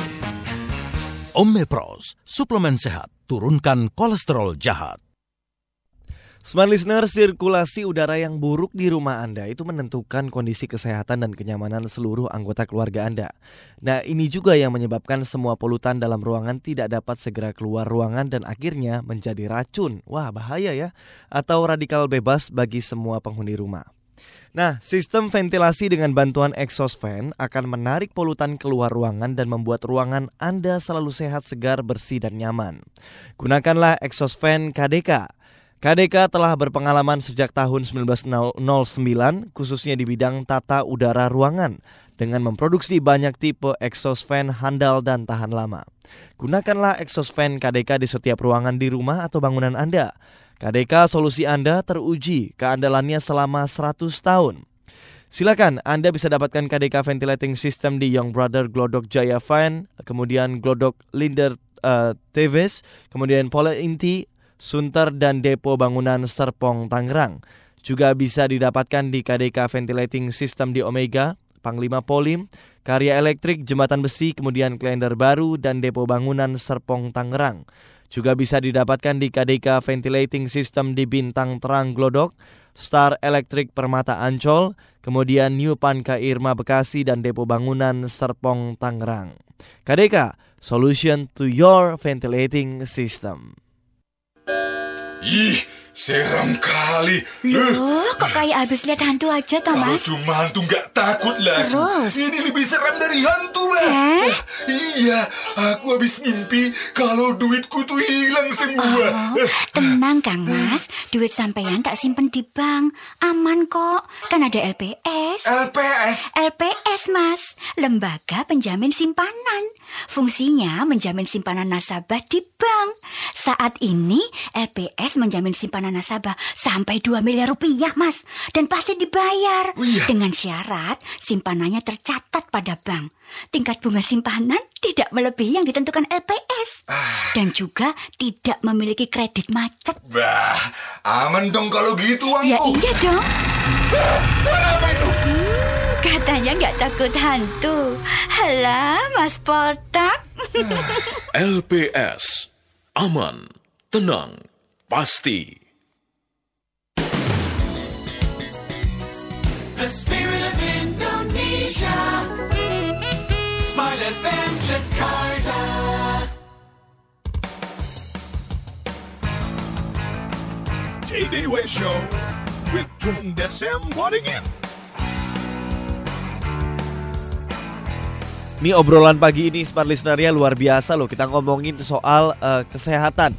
Omepros, suplemen sehat, turunkan kolesterol jahat. Smart listener, sirkulasi udara yang buruk di rumah Anda itu menentukan kondisi kesehatan dan kenyamanan seluruh anggota keluarga Anda. Nah, ini juga yang menyebabkan semua polutan dalam ruangan tidak dapat segera keluar ruangan dan akhirnya menjadi racun. Wah, bahaya ya. Atau radikal bebas bagi semua penghuni rumah. Nah, sistem ventilasi dengan bantuan exhaust fan akan menarik polutan keluar ruangan dan membuat ruangan Anda selalu sehat, segar, bersih, dan nyaman. Gunakanlah exhaust fan KDK. KDK telah berpengalaman sejak tahun 1909 khususnya di bidang tata udara ruangan dengan memproduksi banyak tipe exhaust fan handal dan tahan lama. Gunakanlah exhaust fan KDK di setiap ruangan di rumah atau bangunan Anda. KDK solusi Anda teruji keandalannya selama 100 tahun. Silakan Anda bisa dapatkan KDK ventilating system di Young Brother Glodok Jaya Fan, kemudian Glodok Linder eh, Teves, kemudian Pola Inti, Sunter dan Depo Bangunan Serpong Tangerang. Juga bisa didapatkan di KDK Ventilating System di Omega, Panglima Polim, Karya Elektrik, Jembatan Besi, kemudian Klender Baru dan Depo Bangunan Serpong Tangerang. Juga bisa didapatkan di KDK Ventilating System di Bintang Terang Glodok, Star Electric Permata Ancol, kemudian New Panka Irma Bekasi dan Depo Bangunan Serpong Tangerang. KDK, solution to your ventilating system. Ih, seram kali. Loh, kok kayak habis lihat hantu aja, Kalau Thomas? cuma hantu nggak takut lagi. Terus? Ini lebih seram dari hantu, Mbak. Eh? Iya, aku habis mimpi kalau duitku tuh hilang semua. Oh, tenang Kang Mas, duit sampean tak simpen di bank. Aman kok, kan ada LPS. LPS? LPS Mas, Lembaga Penjamin Simpanan. Fungsinya menjamin simpanan nasabah di bank. Saat ini LPS menjamin simpanan nasabah sampai 2 miliar rupiah Mas. Dan pasti dibayar. Oh, iya. Dengan syarat simpanannya tercatat pada bank. Tingkat bunga simpanan tidak melebihi yang ditentukan LPS. Ah. Dan juga tidak memiliki kredit macet. Bah, aman dong kalau gitu uangku. Ya iya dong. Suara apa itu? Hmm, katanya nggak takut hantu. Halah, Mas Poltak. LPS. Aman, tenang, pasti. The spirit of Indonesia. Smile FM Jakarta. TD Way Show with Tun Desem Waringin. Ini obrolan pagi ini Smart Listener ya luar biasa loh. Kita ngomongin soal uh, kesehatan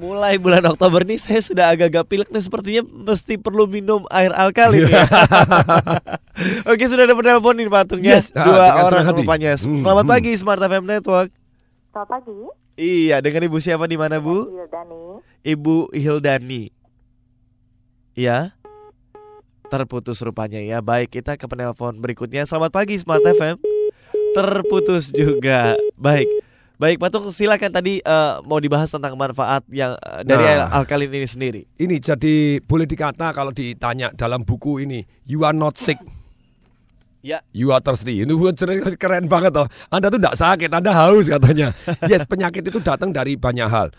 Mulai bulan Oktober nih saya sudah agak-agak pilek nih sepertinya mesti perlu minum air alkalin ya. Oke sudah ada penelpon nih Patung ya. Yes, ah, Dua orang rupanya. Hmm, Selamat hmm. pagi Smart FM Network. Selamat pagi, Iya, dengan Ibu siapa di mana Bu? Hildani. Ibu Hildani. Ya. Terputus rupanya ya. Baik, kita ke penelpon berikutnya. Selamat pagi Smart FM. Terputus juga. Baik. Baik, Patung silakan tadi eh, mau dibahas tentang manfaat yang eh, dari Nah. alkalin ini sendiri. Ini jadi boleh dikata kalau ditanya dalam buku ini, you are not sick. Ya. You are thirsty. Ini keren banget toh. Anda tuh tidak sakit, Anda haus katanya. Yes, penyakit itu datang dari banyak hal.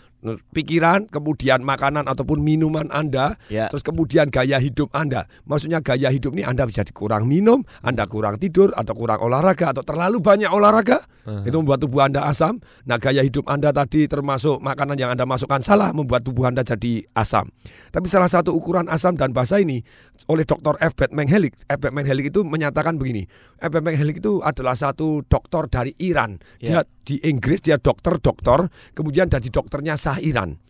Pikiran, kemudian makanan ataupun minuman Anda, Ya. terus kemudian gaya hidup Anda. Maksudnya gaya hidup ini Anda bisa kurang minum, Anda kurang tidur, atau kurang olahraga, atau terlalu banyak olahraga. Itu membuat tubuh Anda asam. Nah, gaya hidup Anda tadi termasuk makanan yang Anda masukkan salah membuat tubuh Anda jadi asam. Tapi salah satu ukuran asam dan basa ini oleh Dr. F. Batman Helik. F. Batman Helik itu menyatakan begini. F. Batman Helik itu adalah satu dokter dari Iran. Dia Ya. di Inggris dia dokter-dokter, kemudian jadi dokternya sah Iran.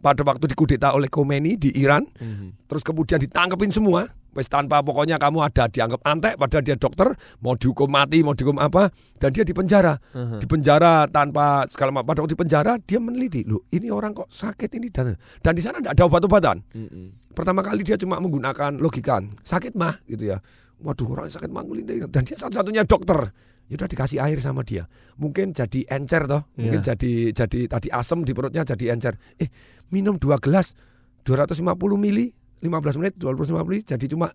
Pada waktu dikudeta oleh Khomeini di Iran, terus kemudian ditangkepin semua, wes tanpa pokoknya kamu ada dianggap antek, padahal dia dokter, mau dihukum mati, mau dihukum apa, dan dia dipenjara, Mhm. dipenjara tanpa segala macam. Pada waktu dipenjara dia meneliti, loh ini orang kok sakit ini dan dan di sana tidak ada obat-obatan. Pertama kali dia cuma menggunakan logika, sakit mah gitu ya. Waduh orang sakit mah ngulinding. dan dia satu-satunya dokter. Ya udah dikasih air sama dia. Mungkin jadi encer toh, mungkin Iya. jadi jadi tadi asam di perutnya jadi encer. Eh minum dua gelas 250 mili 15 menit 250 mili jadi cuma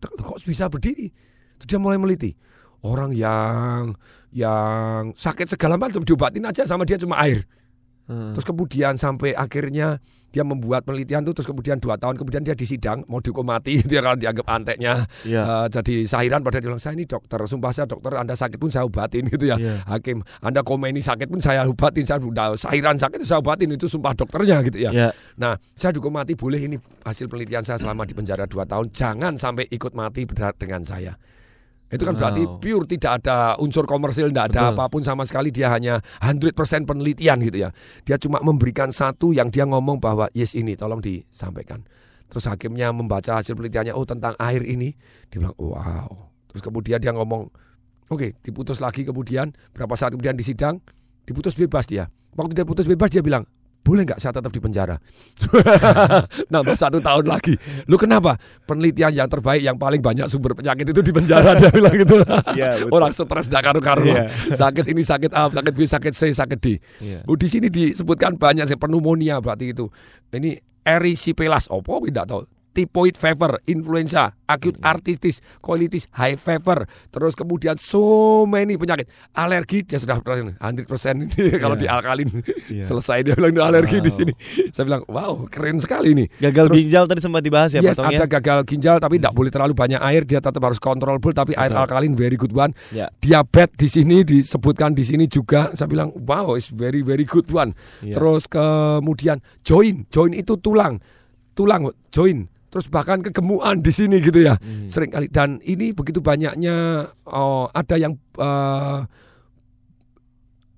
kok bisa berdiri. Terus dia mulai meliti. Orang yang yang sakit segala macam diobatin aja sama dia cuma air. Terus kemudian sampai akhirnya dia membuat penelitian tuh terus kemudian dua tahun kemudian dia disidang mau dihukum mati dia kalau dianggap anteknya Iya. eh, jadi sahiran pada dia bilang saya ini dokter sumpah saya dokter anda sakit pun saya obatin gitu ya Iya. hakim anda komeni sakit pun saya obatin saya udah sahiran sakit saya obatin itu sumpah dokternya gitu ya Iya. nah saya dihukum mati boleh ini hasil penelitian saya selama di penjara dua tahun jangan sampai ikut mati dengan saya itu kan berarti pure tidak ada unsur komersil, tidak ada Betul. apa pun sama sekali. Dia hanya 100% penelitian gitu ya. Dia cuma memberikan satu yang dia ngomong bahwa yes ini tolong disampaikan. Terus hakimnya membaca hasil penelitiannya, oh tentang air ini, dia bilang wow. Terus kemudian dia ngomong, oke diputus lagi kemudian berapa saat kemudian disidang, diputus bebas dia. Waktu dia putus bebas dia bilang, boleh nggak saya tetap di penjara? Nambah satu tahun lagi. Lu kenapa? Penelitian yang terbaik, yang paling banyak sumber penyakit itu di penjara dia bilang gitu. Iya, betul. Orang stres dak karu-karuan. Iya. Sakit ini sakit A, sakit B, sakit C, sakit D. Iya. Oh, di sini disebutkan banyak sih pneumonia berarti itu. Ini erysipelas, opo tidak tahu. Typhoid fever, influenza, acute Hmm. arthritis, colitis, high fever, terus kemudian so many penyakit, alergi dia sudah 100% ini kalau di Iya. alkalin Iya. selesai dia bilang "Ini alergi di Wow. sini. Saya bilang wow keren sekali ini. Gagal Terus- ginjal tadi sempat dibahas ya yes, Patong ya? ada gagal ginjal tapi tidak boleh terlalu banyak air, dia tetap harus controllable tapi air Betul. alkalin very good one. Ya. Diabetes di sini disebutkan di sini juga saya bilang wow it's very very good one. Iya. Terus kemudian join, join itu tulang. Tulang join. Terus bahkan kegemukan di sini gitu ya. Hmm. Sering kali dan ini begitu banyaknya oh, ada yang eh,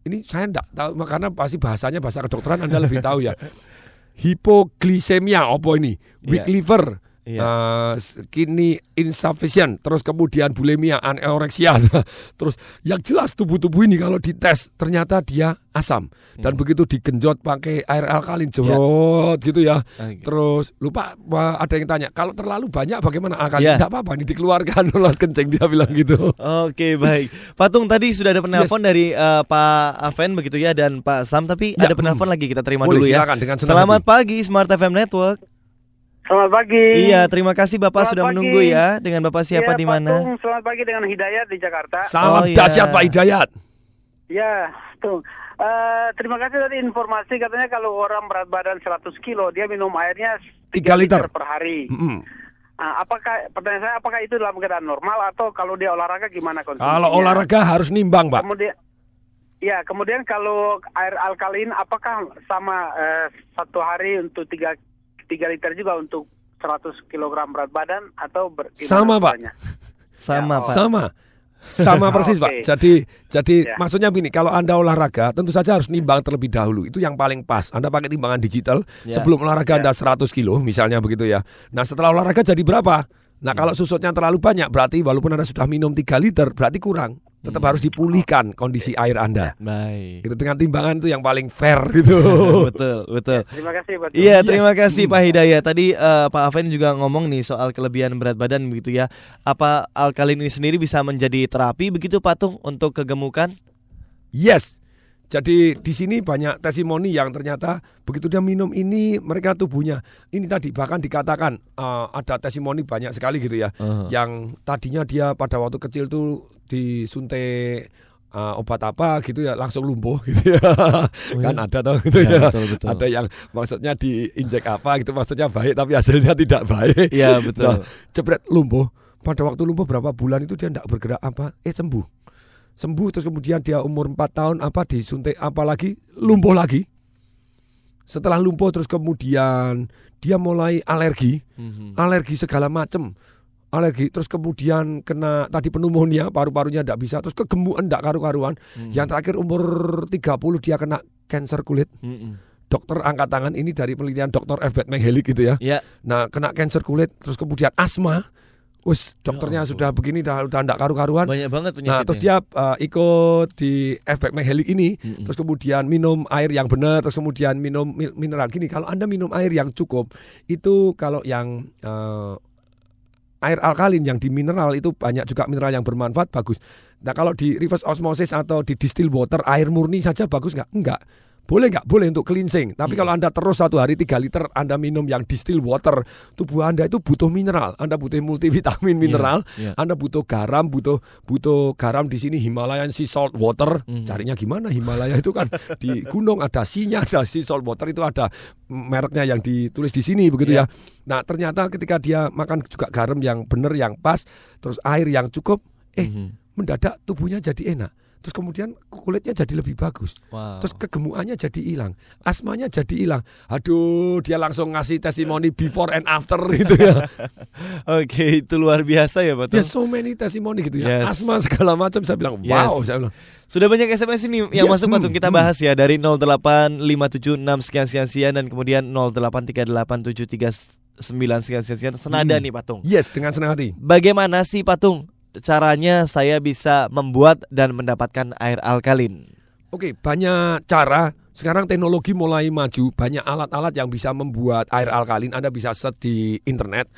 ini saya enggak tahu karena pasti bahasanya bahasa kedokteran Anda lebih tahu ya. Hipoglikemia apa ini? Weak Iya. liver, Iya. eh, kidney insufficient, terus kemudian bulimia, anoreksia. terus yang jelas tubuh-tubuh ini kalau dites ternyata dia asam dan Hmm. begitu digenjot pakai air alkalin jorot gitu ya. Oke. Terus lupa ada yang tanya kalau terlalu banyak bagaimana alkalin? Iya. Tidak apa-apa, ini dikeluarkan lewat kencing dia bilang gitu. Oke baik Patung tadi sudah ada penelpon dari eh, Pak Aven begitu ya dan Pak Sam Tapi Ya, ada penelpon hmm. lagi kita terima Boleh, dulu ya silakan, dengan Selamat hati. pagi Smart FM Network Selamat pagi. Iya terima kasih Bapak Selamat sudah pagi. menunggu ya Dengan Bapak siapa Iya, di mana selamat pagi dengan Hidayat di Jakarta. Salam Oh, iya. dahsyat Pak Hidayat. Ya, tuh. Eh, terima kasih tadi informasi katanya kalau orang berat badan 100 kilo dia minum airnya 3 liter. per hari. Mm-mm. Ah, apakah pertanyaan saya apakah itu dalam keadaan normal atau kalau dia olahraga gimana kondisinya? Kalau olahraga harus nimbang, Pak. Kemudian Ya, kemudian kalau air alkalin apakah sama eh, satu hari untuk tiga 3 liter juga untuk 100 kg berat badan atau ber, Sama, Pak. Sama, Pak. Sama. Sama persis, Oke. Pak. Jadi jadi Ya. maksudnya begini, kalau Anda olahraga tentu saja harus nimbang terlebih dahulu. Itu yang paling pas. Anda pakai timbangan digital Ya. sebelum olahraga Anda 100 kilo misalnya begitu ya. Nah, setelah olahraga jadi berapa? Nah, kalau susutnya terlalu banyak berarti walaupun Anda sudah minum 3 liter berarti kurang. Tetap harus dipulihkan kondisi air Anda. Baik. Itu dengan timbangan itu yang paling fair gitu. betul, betul. Terima kasih Pak. Iya, Yes. terima kasih Pak Hidayat. Tadi eh, Pak Aven juga ngomong nih soal kelebihan berat badan begitu ya. Apa alkalin ini sendiri bisa menjadi terapi begitu Patung untuk kegemukan? Yes. Jadi di sini banyak testimoni yang ternyata begitu dia minum ini mereka tubuhnya. Ini tadi bahkan dikatakan uh, ada testimoni banyak sekali gitu ya Uh-huh. yang tadinya dia pada waktu kecil tuh disuntik uh, obat apa gitu ya langsung lumpuh gitu ya. Kan ada tau gitu Iya, ya, betul, betul. ada yang maksudnya diinjek apa gitu maksudnya baik tapi hasilnya tidak baik. Iya, betul. Nah, jebret lumpuh. Pada waktu lumpuh berapa bulan itu dia tidak bergerak apa? Eh sembuh sembuh terus kemudian dia umur 4 tahun apa disuntik apa lagi lumpuh lagi setelah lumpuh terus kemudian dia mulai alergi Mhm. alergi segala macam alergi terus kemudian kena tadi pneumonia paru-parunya tidak bisa terus kegemukan tidak karu-karuan Mhm. yang terakhir umur 30 dia kena kanker kulit Mhm. dokter angkat tangan ini dari penelitian dokter F. Menghelik gitu ya Ya. nah kena kanker kulit terus kemudian asma Wes dokternya sudah begini dah udah ndak karu-karuan. Banyak banget Nah, penyakitnya. terus dia uh, ikut di efek Mehelik ini, terus kemudian minum air yang benar, terus kemudian minum mi- mineral. Gini, kalau Anda minum air yang cukup, itu kalau yang uh, air alkalin yang di mineral itu banyak juga mineral yang bermanfaat bagus. Nah, kalau di reverse osmosis atau di distill water air murni saja bagus nggak? Enggak. Boleh nggak? Boleh untuk cleansing. Tapi kalau Anda terus satu hari 3 liter Anda minum yang distill water, tubuh Anda itu butuh mineral. Anda butuh multivitamin mineral. iya. Anda butuh garam, butuh butuh garam di sini Himalayan sea salt water. Mhm. Carinya gimana? Himalaya itu kan di gunung ada sea-nya, ada sea salt water itu ada mereknya yang ditulis di sini begitu Iya. ya. Nah, ternyata ketika dia makan juga garam yang benar yang pas, terus air yang cukup, eh Mhm. mendadak tubuhnya jadi enak. Terus kemudian kulitnya jadi lebih bagus. Wow. Terus kegemukannya jadi hilang, asmanya jadi hilang. Aduh, dia langsung ngasih testimoni before and after gitu ya. Oke, itu luar biasa ya, Pak. Ya so many testimoni gitu Yes. ya. Asma segala macam saya bilang wow, Yes. saya bilang. Sudah banyak SMS ini yang Yes, masuk hmm, kita bahas ya dari 08576 sekian sekian sekian dan kemudian 0838739 sekian sekian sekian senada Hmm. nih Patung. Yes, dengan senang hati. Bagaimana sih Patung caranya saya bisa membuat dan mendapatkan air alkalin? Oke, banyak cara. Sekarang teknologi mulai maju, banyak alat-alat yang bisa membuat air alkalin. Anda bisa search di internet.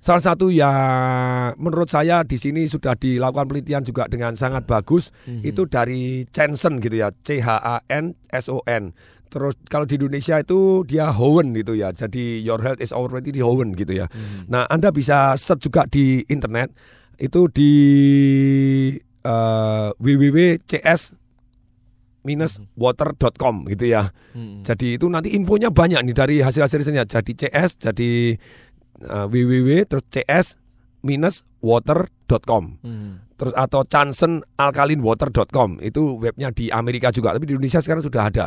Salah satu yang menurut saya di sini sudah dilakukan penelitian juga dengan sangat bagus Mhm. itu dari Chanson gitu ya, C H A N S O N. Terus kalau di Indonesia itu dia Howen gitu ya. Jadi your health is already di Howen gitu ya. Nah, Anda bisa search juga di internet itu di eh, www.cs water.com gitu ya. Hmm. Jadi itu nanti infonya banyak nih dari hasil-hasil risetnya. Jadi CS jadi uh, www terus cs water.com. Hmm. Terus atau chansonalkalinwater.com itu webnya di Amerika juga, tapi di Indonesia sekarang sudah ada.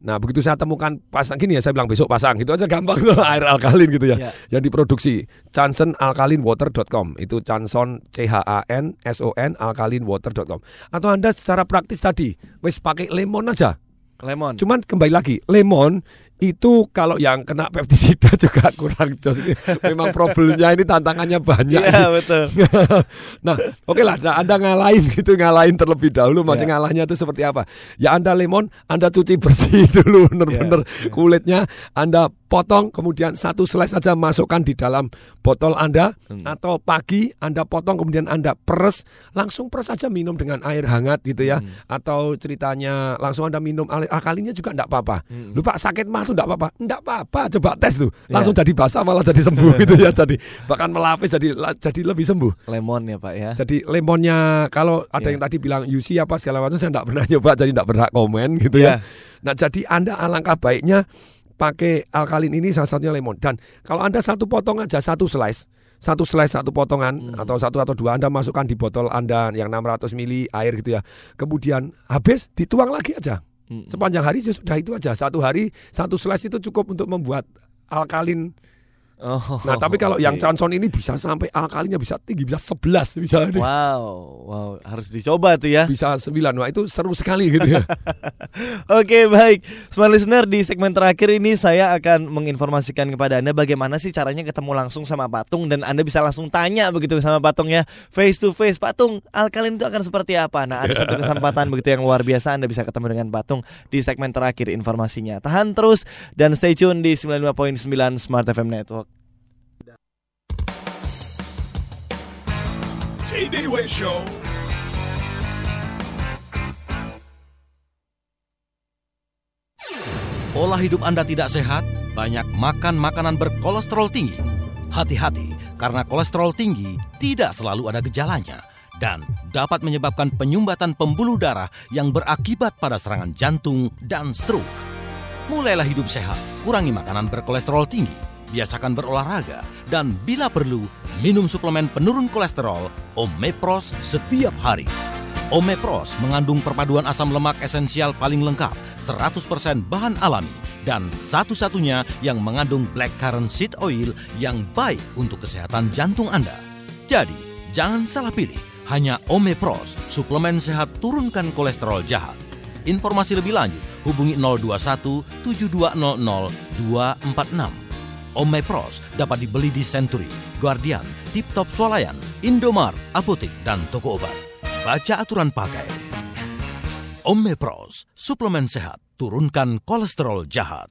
Nah begitu saya temukan pasang gini ya saya bilang besok pasang. Gitu aja gampang tuh air alkalin gitu ya. Ya. yang diproduksi chansonalkalinwater.com itu chanson c h a n s o n alkalinwater.com atau anda secara praktis tadi wes pakai lemon aja. Lemon. Cuman kembali lagi, lemon itu kalau yang kena pestisida juga kurang jos. Memang problemnya ini tantangannya banyak. Iya, betul. nah, oke lah, nah, Anda ngalahin gitu, ngalahin terlebih dahulu. Masih Iya. ngalahnya itu seperti apa? Ya Anda lemon, Anda cuci bersih dulu, bener-bener Iya, kulitnya, Anda potong, kemudian satu slice saja masukkan di dalam botol Anda, Hmm. atau pagi Anda potong, kemudian Anda peres, langsung peres saja minum dengan air hangat gitu ya. Hmm. Atau ceritanya langsung Anda minum air alkalinnya juga enggak apa-apa. Hmm. Lu Pak sakit mah tuh enggak apa-apa. Enggak apa-apa, coba tes tuh. Iya. Langsung jadi basah malah jadi sembuh gitu ya. Jadi bahkan melapis jadi jadi lebih sembuh. Lemon ya Pak ya. Jadi lemonnya kalau ada Iya. yang tadi bilang UC apa segala macam saya enggak pernah nyoba jadi enggak berhak komen gitu Iya. ya. Nah, jadi Anda alangkah baiknya pakai alkalin ini salah satunya lemon. Dan kalau Anda satu potong aja satu slice, satu slice satu potongan Hmm. atau satu atau dua Anda masukkan di botol Anda yang 600 mili air gitu ya. Kemudian habis dituang lagi aja. Sepanjang hari sudah itu aja. Satu hari satu slice itu cukup untuk membuat alkalin. Oh, Nah, tapi kalau yang oke. Johnson ini bisa sampai alkalinnya bisa tinggi, bisa 11 bisa. Wow, wow, harus dicoba tuh ya. Bisa 9. Wah, itu seru sekali gitu ya. Oke baik, smart listener di segmen terakhir ini saya akan menginformasikan kepada anda bagaimana sih caranya ketemu langsung sama patung dan anda bisa langsung tanya begitu sama patungnya face to face patung alkalin itu akan seperti apa? Nah ada satu kesempatan begitu yang luar biasa anda bisa ketemu dengan patung di segmen terakhir informasinya. Tahan terus dan stay tune di 95.9 Smart FM Network. J-Day Show. Pola hidup Anda tidak sehat, banyak makan makanan berkolesterol tinggi. Hati-hati, karena kolesterol tinggi tidak selalu ada gejalanya dan dapat menyebabkan penyumbatan pembuluh darah yang berakibat pada serangan jantung dan stroke. Mulailah hidup sehat, kurangi makanan berkolesterol tinggi, biasakan berolahraga, dan bila perlu, minum suplemen penurun kolesterol Omepros setiap hari. Omepros mengandung perpaduan asam lemak esensial paling lengkap, 100% bahan alami, dan satu-satunya yang mengandung blackcurrant seed oil yang baik untuk kesehatan jantung Anda. Jadi, jangan salah pilih, hanya Omepros, suplemen sehat turunkan kolesterol jahat. Informasi lebih lanjut, hubungi 021 7200 246. Omepros dapat dibeli di Century, Guardian, Tip Top Swalayan, Indomart, Apotik, dan toko obat. Baca aturan pakai. Omepros, suplemen sehat, turunkan kolesterol jahat.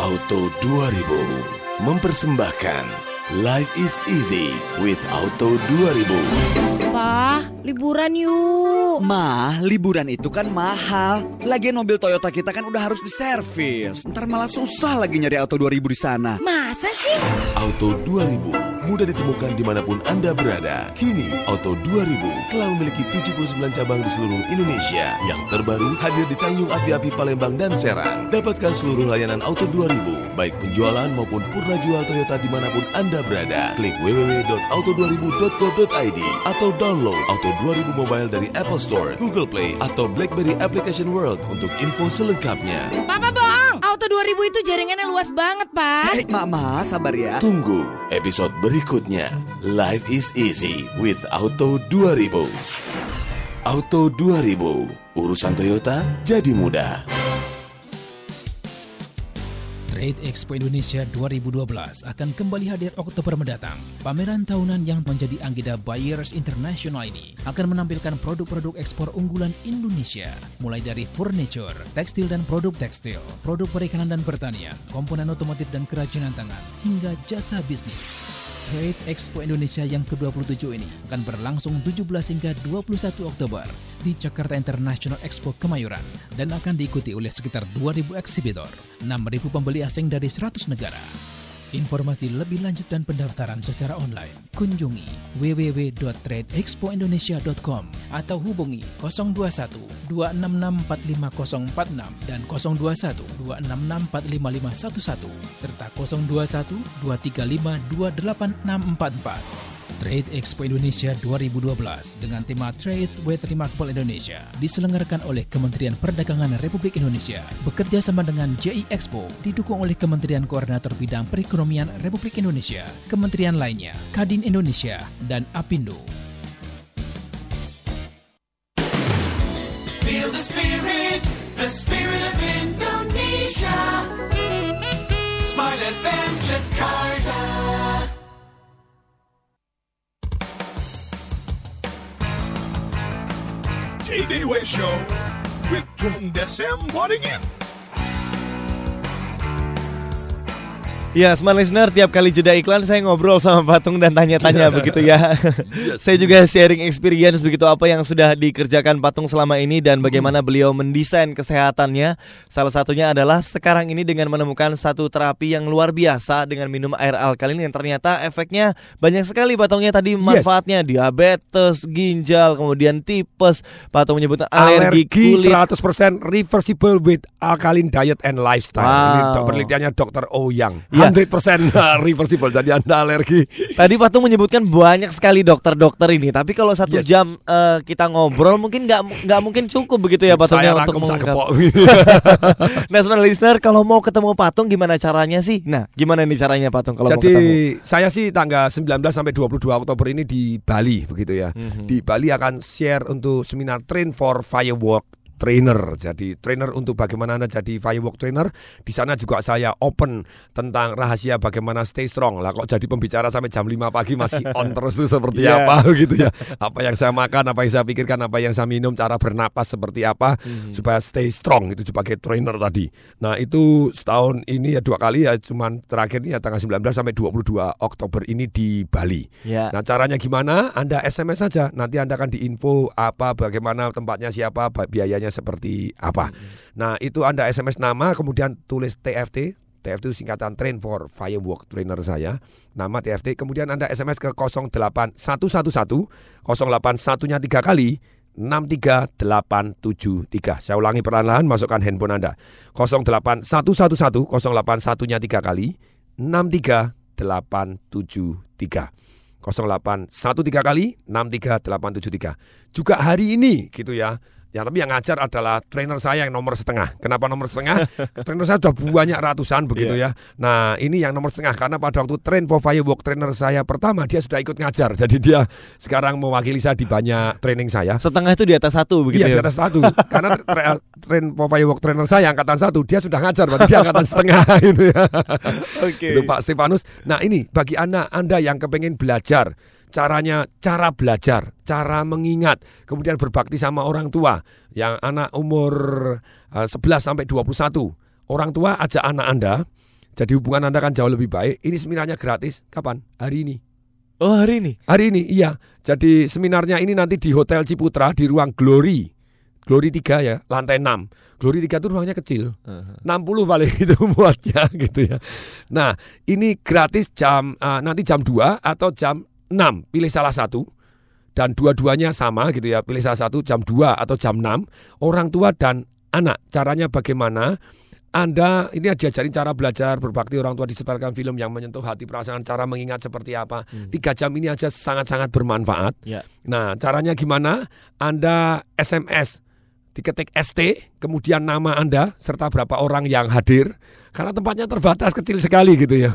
Auto 2000 mempersembahkan Life is easy with Auto 2000. Liburan yuk. Mah, liburan itu kan mahal. Lagian mobil Toyota kita kan udah harus diservis. Ntar malah susah lagi nyari Auto 2000 di sana. Masa sih? Auto 2000 mudah ditemukan di mana pun Anda berada. Kini Auto 2000 telah memiliki 79 cabang di seluruh Indonesia. Yang terbaru hadir di Tanjung Api-Api Palembang dan Serang. Dapatkan seluruh layanan Auto 2000, baik penjualan maupun purna jual Toyota di mana pun Anda berada. Klik www.auto2000.co.id atau download Auto 2000 Mobile dari Apple Store, Google Play, atau BlackBerry Application World untuk info selengkapnya. Papa bohong. Auto 2000 itu jaringannya luas banget, Pak. Hei, Mama, sabar ya. Tunggu episode berikutnya. Life is easy with Auto 2000. Auto 2000, urusan Toyota jadi mudah. Trade Expo Indonesia 2012 akan kembali hadir Oktober mendatang. Pameran tahunan yang menjadi anggota Buyers International ini akan menampilkan produk-produk ekspor unggulan Indonesia, mulai dari furniture, tekstil dan produk tekstil, produk perikanan dan pertanian, komponen otomotif dan kerajinan tangan, hingga jasa bisnis. Trade Expo Indonesia yang ke-27 ini akan berlangsung 17 hingga 21 Oktober di Jakarta International Expo Kemayoran dan akan diikuti oleh sekitar 2.000 eksibitor, 6.000 pembeli asing dari 100 negara. Informasi lebih lanjut dan pendaftaran secara online kunjungi www.tradeexpoindonesia.com atau hubungi 021 266 45046 dan 021 266 45511 serta 021 235 28644. Trade Expo Indonesia 2012 dengan tema Trade with Remarkable Indonesia diselenggarakan oleh Kementerian Perdagangan Republik Indonesia bekerja sama dengan JI Expo didukung oleh Kementerian Koordinator Bidang Perekonomian Republik Indonesia, kementerian lainnya, Kadin Indonesia, dan Apindo. Feel the spirit, the spirit of Indonesia. J-Day Show with Tung Desem Waddingin. Ya, smart listener, tiap kali jeda iklan saya ngobrol sama Patung dan tanya-tanya begitu ya. saya juga sharing experience begitu apa yang sudah dikerjakan Patung selama ini dan bagaimana beliau mendesain kesehatannya. Salah satunya adalah sekarang ini dengan menemukan satu terapi yang luar biasa dengan minum air alkalin yang ternyata efeknya banyak sekali Patungnya tadi manfaatnya diabetes, ginjal, kemudian tipes, Patung menyebut alergi, Alergi kulit. 100% reversible with alkaline diet and lifestyle. Wow. Ini penelitiannya Dr. Ouyang. Ya. 100% reversible jadi Anda alergi. Tadi Patung menyebutkan banyak sekali dokter-dokter ini, tapi kalau satu jam eh, kita ngobrol mungkin nggak nggak mungkin cukup begitu ya Patungnya Saya untuk rangkum sak mengungkap. nah, sebenarnya listener kalau mau ketemu Patung gimana caranya sih? Nah, gimana nih caranya Patung kalau mau Jadi ketemu? saya sih tanggal 19 sampai 22 Oktober ini di Bali begitu ya. Mhm. Di Bali akan share untuk seminar train for firework trainer. Jadi trainer untuk bagaimana Anda jadi firework trainer. Di sana juga saya open tentang rahasia bagaimana stay strong. Lah kok jadi pembicara sampai jam 5 pagi masih on terus tuh seperti Yeah. apa gitu ya. Apa yang saya makan, apa yang saya pikirkan, apa yang saya minum, cara bernapas seperti apa supaya stay strong itu sebagai trainer tadi. Nah, itu setahun ini ya dua kali ya cuman terakhir ini ya tanggal 19 sampai 22 Oktober ini di Bali. Ya. Nah, caranya gimana? Anda SMS saja. Nanti Anda akan diinfo apa bagaimana tempatnya siapa, biayanya seperti apa. Nah, itu Anda SMS nama kemudian tulis TFT. TFT itu singkatan Train for Firework Trainer saya. Nama TFT. Kemudian Anda SMS ke 08111 081-nya tiga kali 63873. Saya ulangi perlahan-lahan masukkan handphone Anda. 08111 081-nya tiga kali 63873. 0813 kali 63873. Juga hari ini gitu ya. Ya tapi yang ngajar adalah trainer saya yang nomor setengah. Kenapa nomor setengah? trainer saya sudah banyak ratusan begitu ya. Nah ini yang nomor setengah karena pada waktu train for firework trainer saya pertama dia sudah ikut ngajar. Jadi dia sekarang mewakili saya di banyak training saya. Setengah itu di atas satu begitu Iya ya. di atas satu Karena tra- train for firework trainer saya angkatan satu Dia sudah ngajar Berarti dia angkatan setengah gitu ya Oke. Itu Pak Stefanus Nah ini bagi anda, anda yang kepengen belajar Caranya, cara belajar Cara mengingat Kemudian berbakti sama orang tua Yang anak umur eh, 11 sampai 21 Orang tua ajak anak anda Jadi hubungan anda kan jauh lebih baik Ini seminarnya gratis Kapan? Hari ini Oh hari ini? Hari ini, iya. Jadi seminarnya ini nanti di Hotel Ciputra di ruang Glory. Glory 3 ya, lantai 6. Glory 3 itu ruangnya kecil. 60 paling itu muatnya gitu ya. Nah, ini gratis jam eh, nanti jam 2 atau jam 6. Pilih salah satu. Dan dua-duanya sama gitu ya. Pilih salah satu jam 2 atau jam 6. Orang tua dan anak. Caranya bagaimana? Anda ini diajarin cara belajar berbakti orang tua disetelkan film yang menyentuh hati perasaan cara mengingat seperti apa. Tiga jam ini aja sangat-sangat bermanfaat. Ya. Nah caranya gimana? Anda SMS diketik ST kemudian nama Anda serta berapa orang yang hadir karena tempatnya terbatas kecil sekali gitu ya.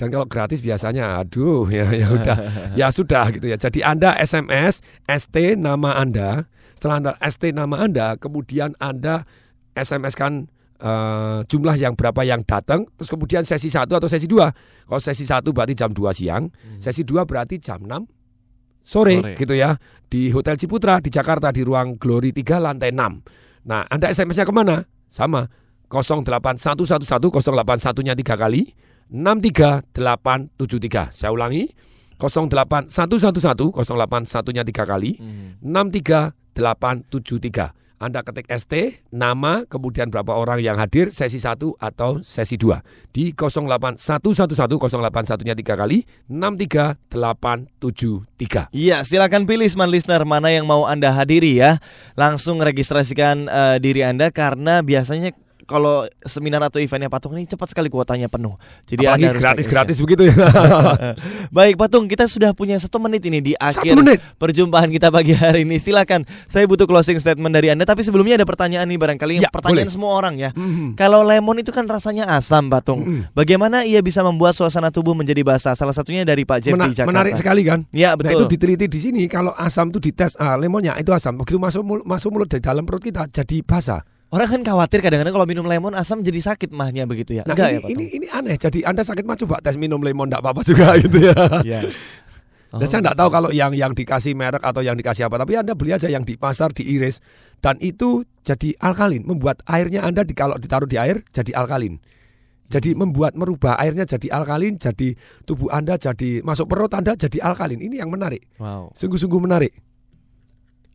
Dan kalau gratis biasanya aduh ya ya udah ya sudah gitu ya. Jadi Anda SMS ST nama Anda, setelah Anda ST nama Anda, kemudian Anda SMS kan eh, jumlah yang berapa yang datang, terus kemudian sesi satu atau sesi dua. Kalau sesi satu berarti jam 2 siang, sesi dua berarti jam 6 sore, Sore. gitu ya di Hotel Ciputra di Jakarta di ruang Glory 3 lantai 6. Nah, Anda SMS-nya ke mana? Sama 08111 081-nya tiga kali 63873. Saya ulangi 08111 081-nya tiga kali 63873. Anda ketik ST, nama, kemudian berapa orang yang hadir, sesi 1 atau sesi 2. Di 08111 081-nya tiga kali 63873. Iya, silakan pilih smart listener mana yang mau Anda hadiri ya. Langsung registrasikan eh, diri Anda karena biasanya kalau seminar atau eventnya Patung ini cepat sekali kuotanya penuh. Jadi Apalagi gratis-gratis registrasi. begitu ya. Baik Patung, kita sudah punya satu menit ini di akhir menit. perjumpaan kita pagi hari ini. Silakan, saya butuh closing statement dari Anda. Tapi sebelumnya ada pertanyaan nih barangkali Ya, pertanyaan boleh. semua orang ya. Kalau lemon itu kan rasanya asam, Patung. Bagaimana ia bisa membuat suasana tubuh menjadi basah? Salah satunya dari Pak Jeff Mena- di Jakarta. menarik sekali kan? Ya Nah, betul. itu diteliti di sini kalau asam itu dites ah, lemonnya itu asam. Begitu masuk mul- masuk mulut dari dalam perut kita jadi basah. Orang kan khawatir kadang-kadang kalau minum lemon asam jadi sakit mahnya begitu ya. Nah, Enggak ini, ya, ini ini aneh. Jadi Anda sakit mah coba tes minum lemon enggak apa-apa juga gitu ya. Iya. Dan saya enggak tahu kalau yang yang dikasih merek atau yang dikasih apa, tapi Anda beli aja yang di pasar diiris dan itu jadi alkalin, membuat airnya Anda di, kalau ditaruh di air jadi alkalin. Jadi membuat merubah airnya jadi alkalin, jadi tubuh Anda jadi masuk perut Anda jadi alkalin. Ini yang menarik. Wow. Sungguh-sungguh menarik.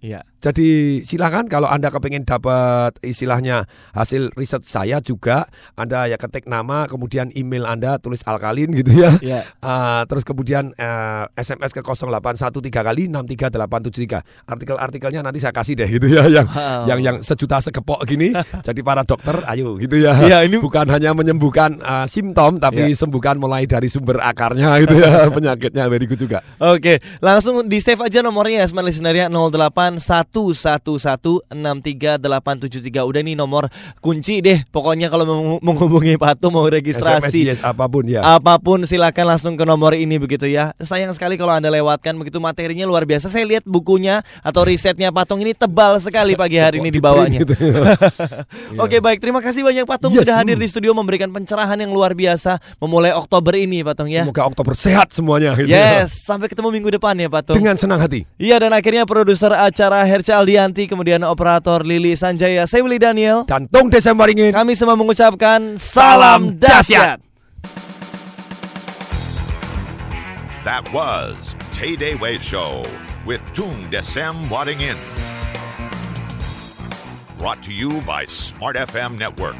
Iya. Jadi silakan kalau Anda kepengen dapat istilahnya hasil riset saya juga, Anda ya ketik nama, kemudian email Anda tulis alkalin gitu ya. Iya. Ah, terus kemudian eh, SMS ke 0813 kali 63873. Artikel-artikelnya nanti saya kasih deh gitu ya yang Wow. yang yang sejuta segepok gini. Jadi para dokter ayo gitu ya. Iya, ini- bukan hanya menyembuhkan eh, simptom tapi Iya. sembuhkan mulai dari sumber akarnya gitu ya penyakitnya very good juga. Oke, langsung di save aja nomornya ya Smart Listener ya 08111638773. Udah nih nomor kunci deh. Pokoknya kalau menghubungi Patu mau SMS registrasi yes apa pun ya. apa pun silakan langsung ke nomor ini begitu ya. Sayang sekali kalau Anda lewatkan begitu materinya luar biasa. Saya lihat bukunya atau risetnya Patung ini tebal sekali pagi hari ini dibawanya. Gitu. Oke baik, terima kasih banyak Patung Yes, sudah hadir hmm. di studio memberikan pencerahan yang luar biasa memulai Oktober ini Patung ya. Semoga Oktober sehat semuanya gitu. Yes, sampai ketemu minggu depan ya Patung. Dengan senang hati. Iya dan akhirnya produser acara Herca Aldianti kemudian operator Lili Sanjaya, saya Willy Daniel dan Tung Desember ingin kami semua mengucapkan salam dahsyat. That was Tay Day Way Show with Tung Desem Wadding In. Brought to you by Smart FM Network.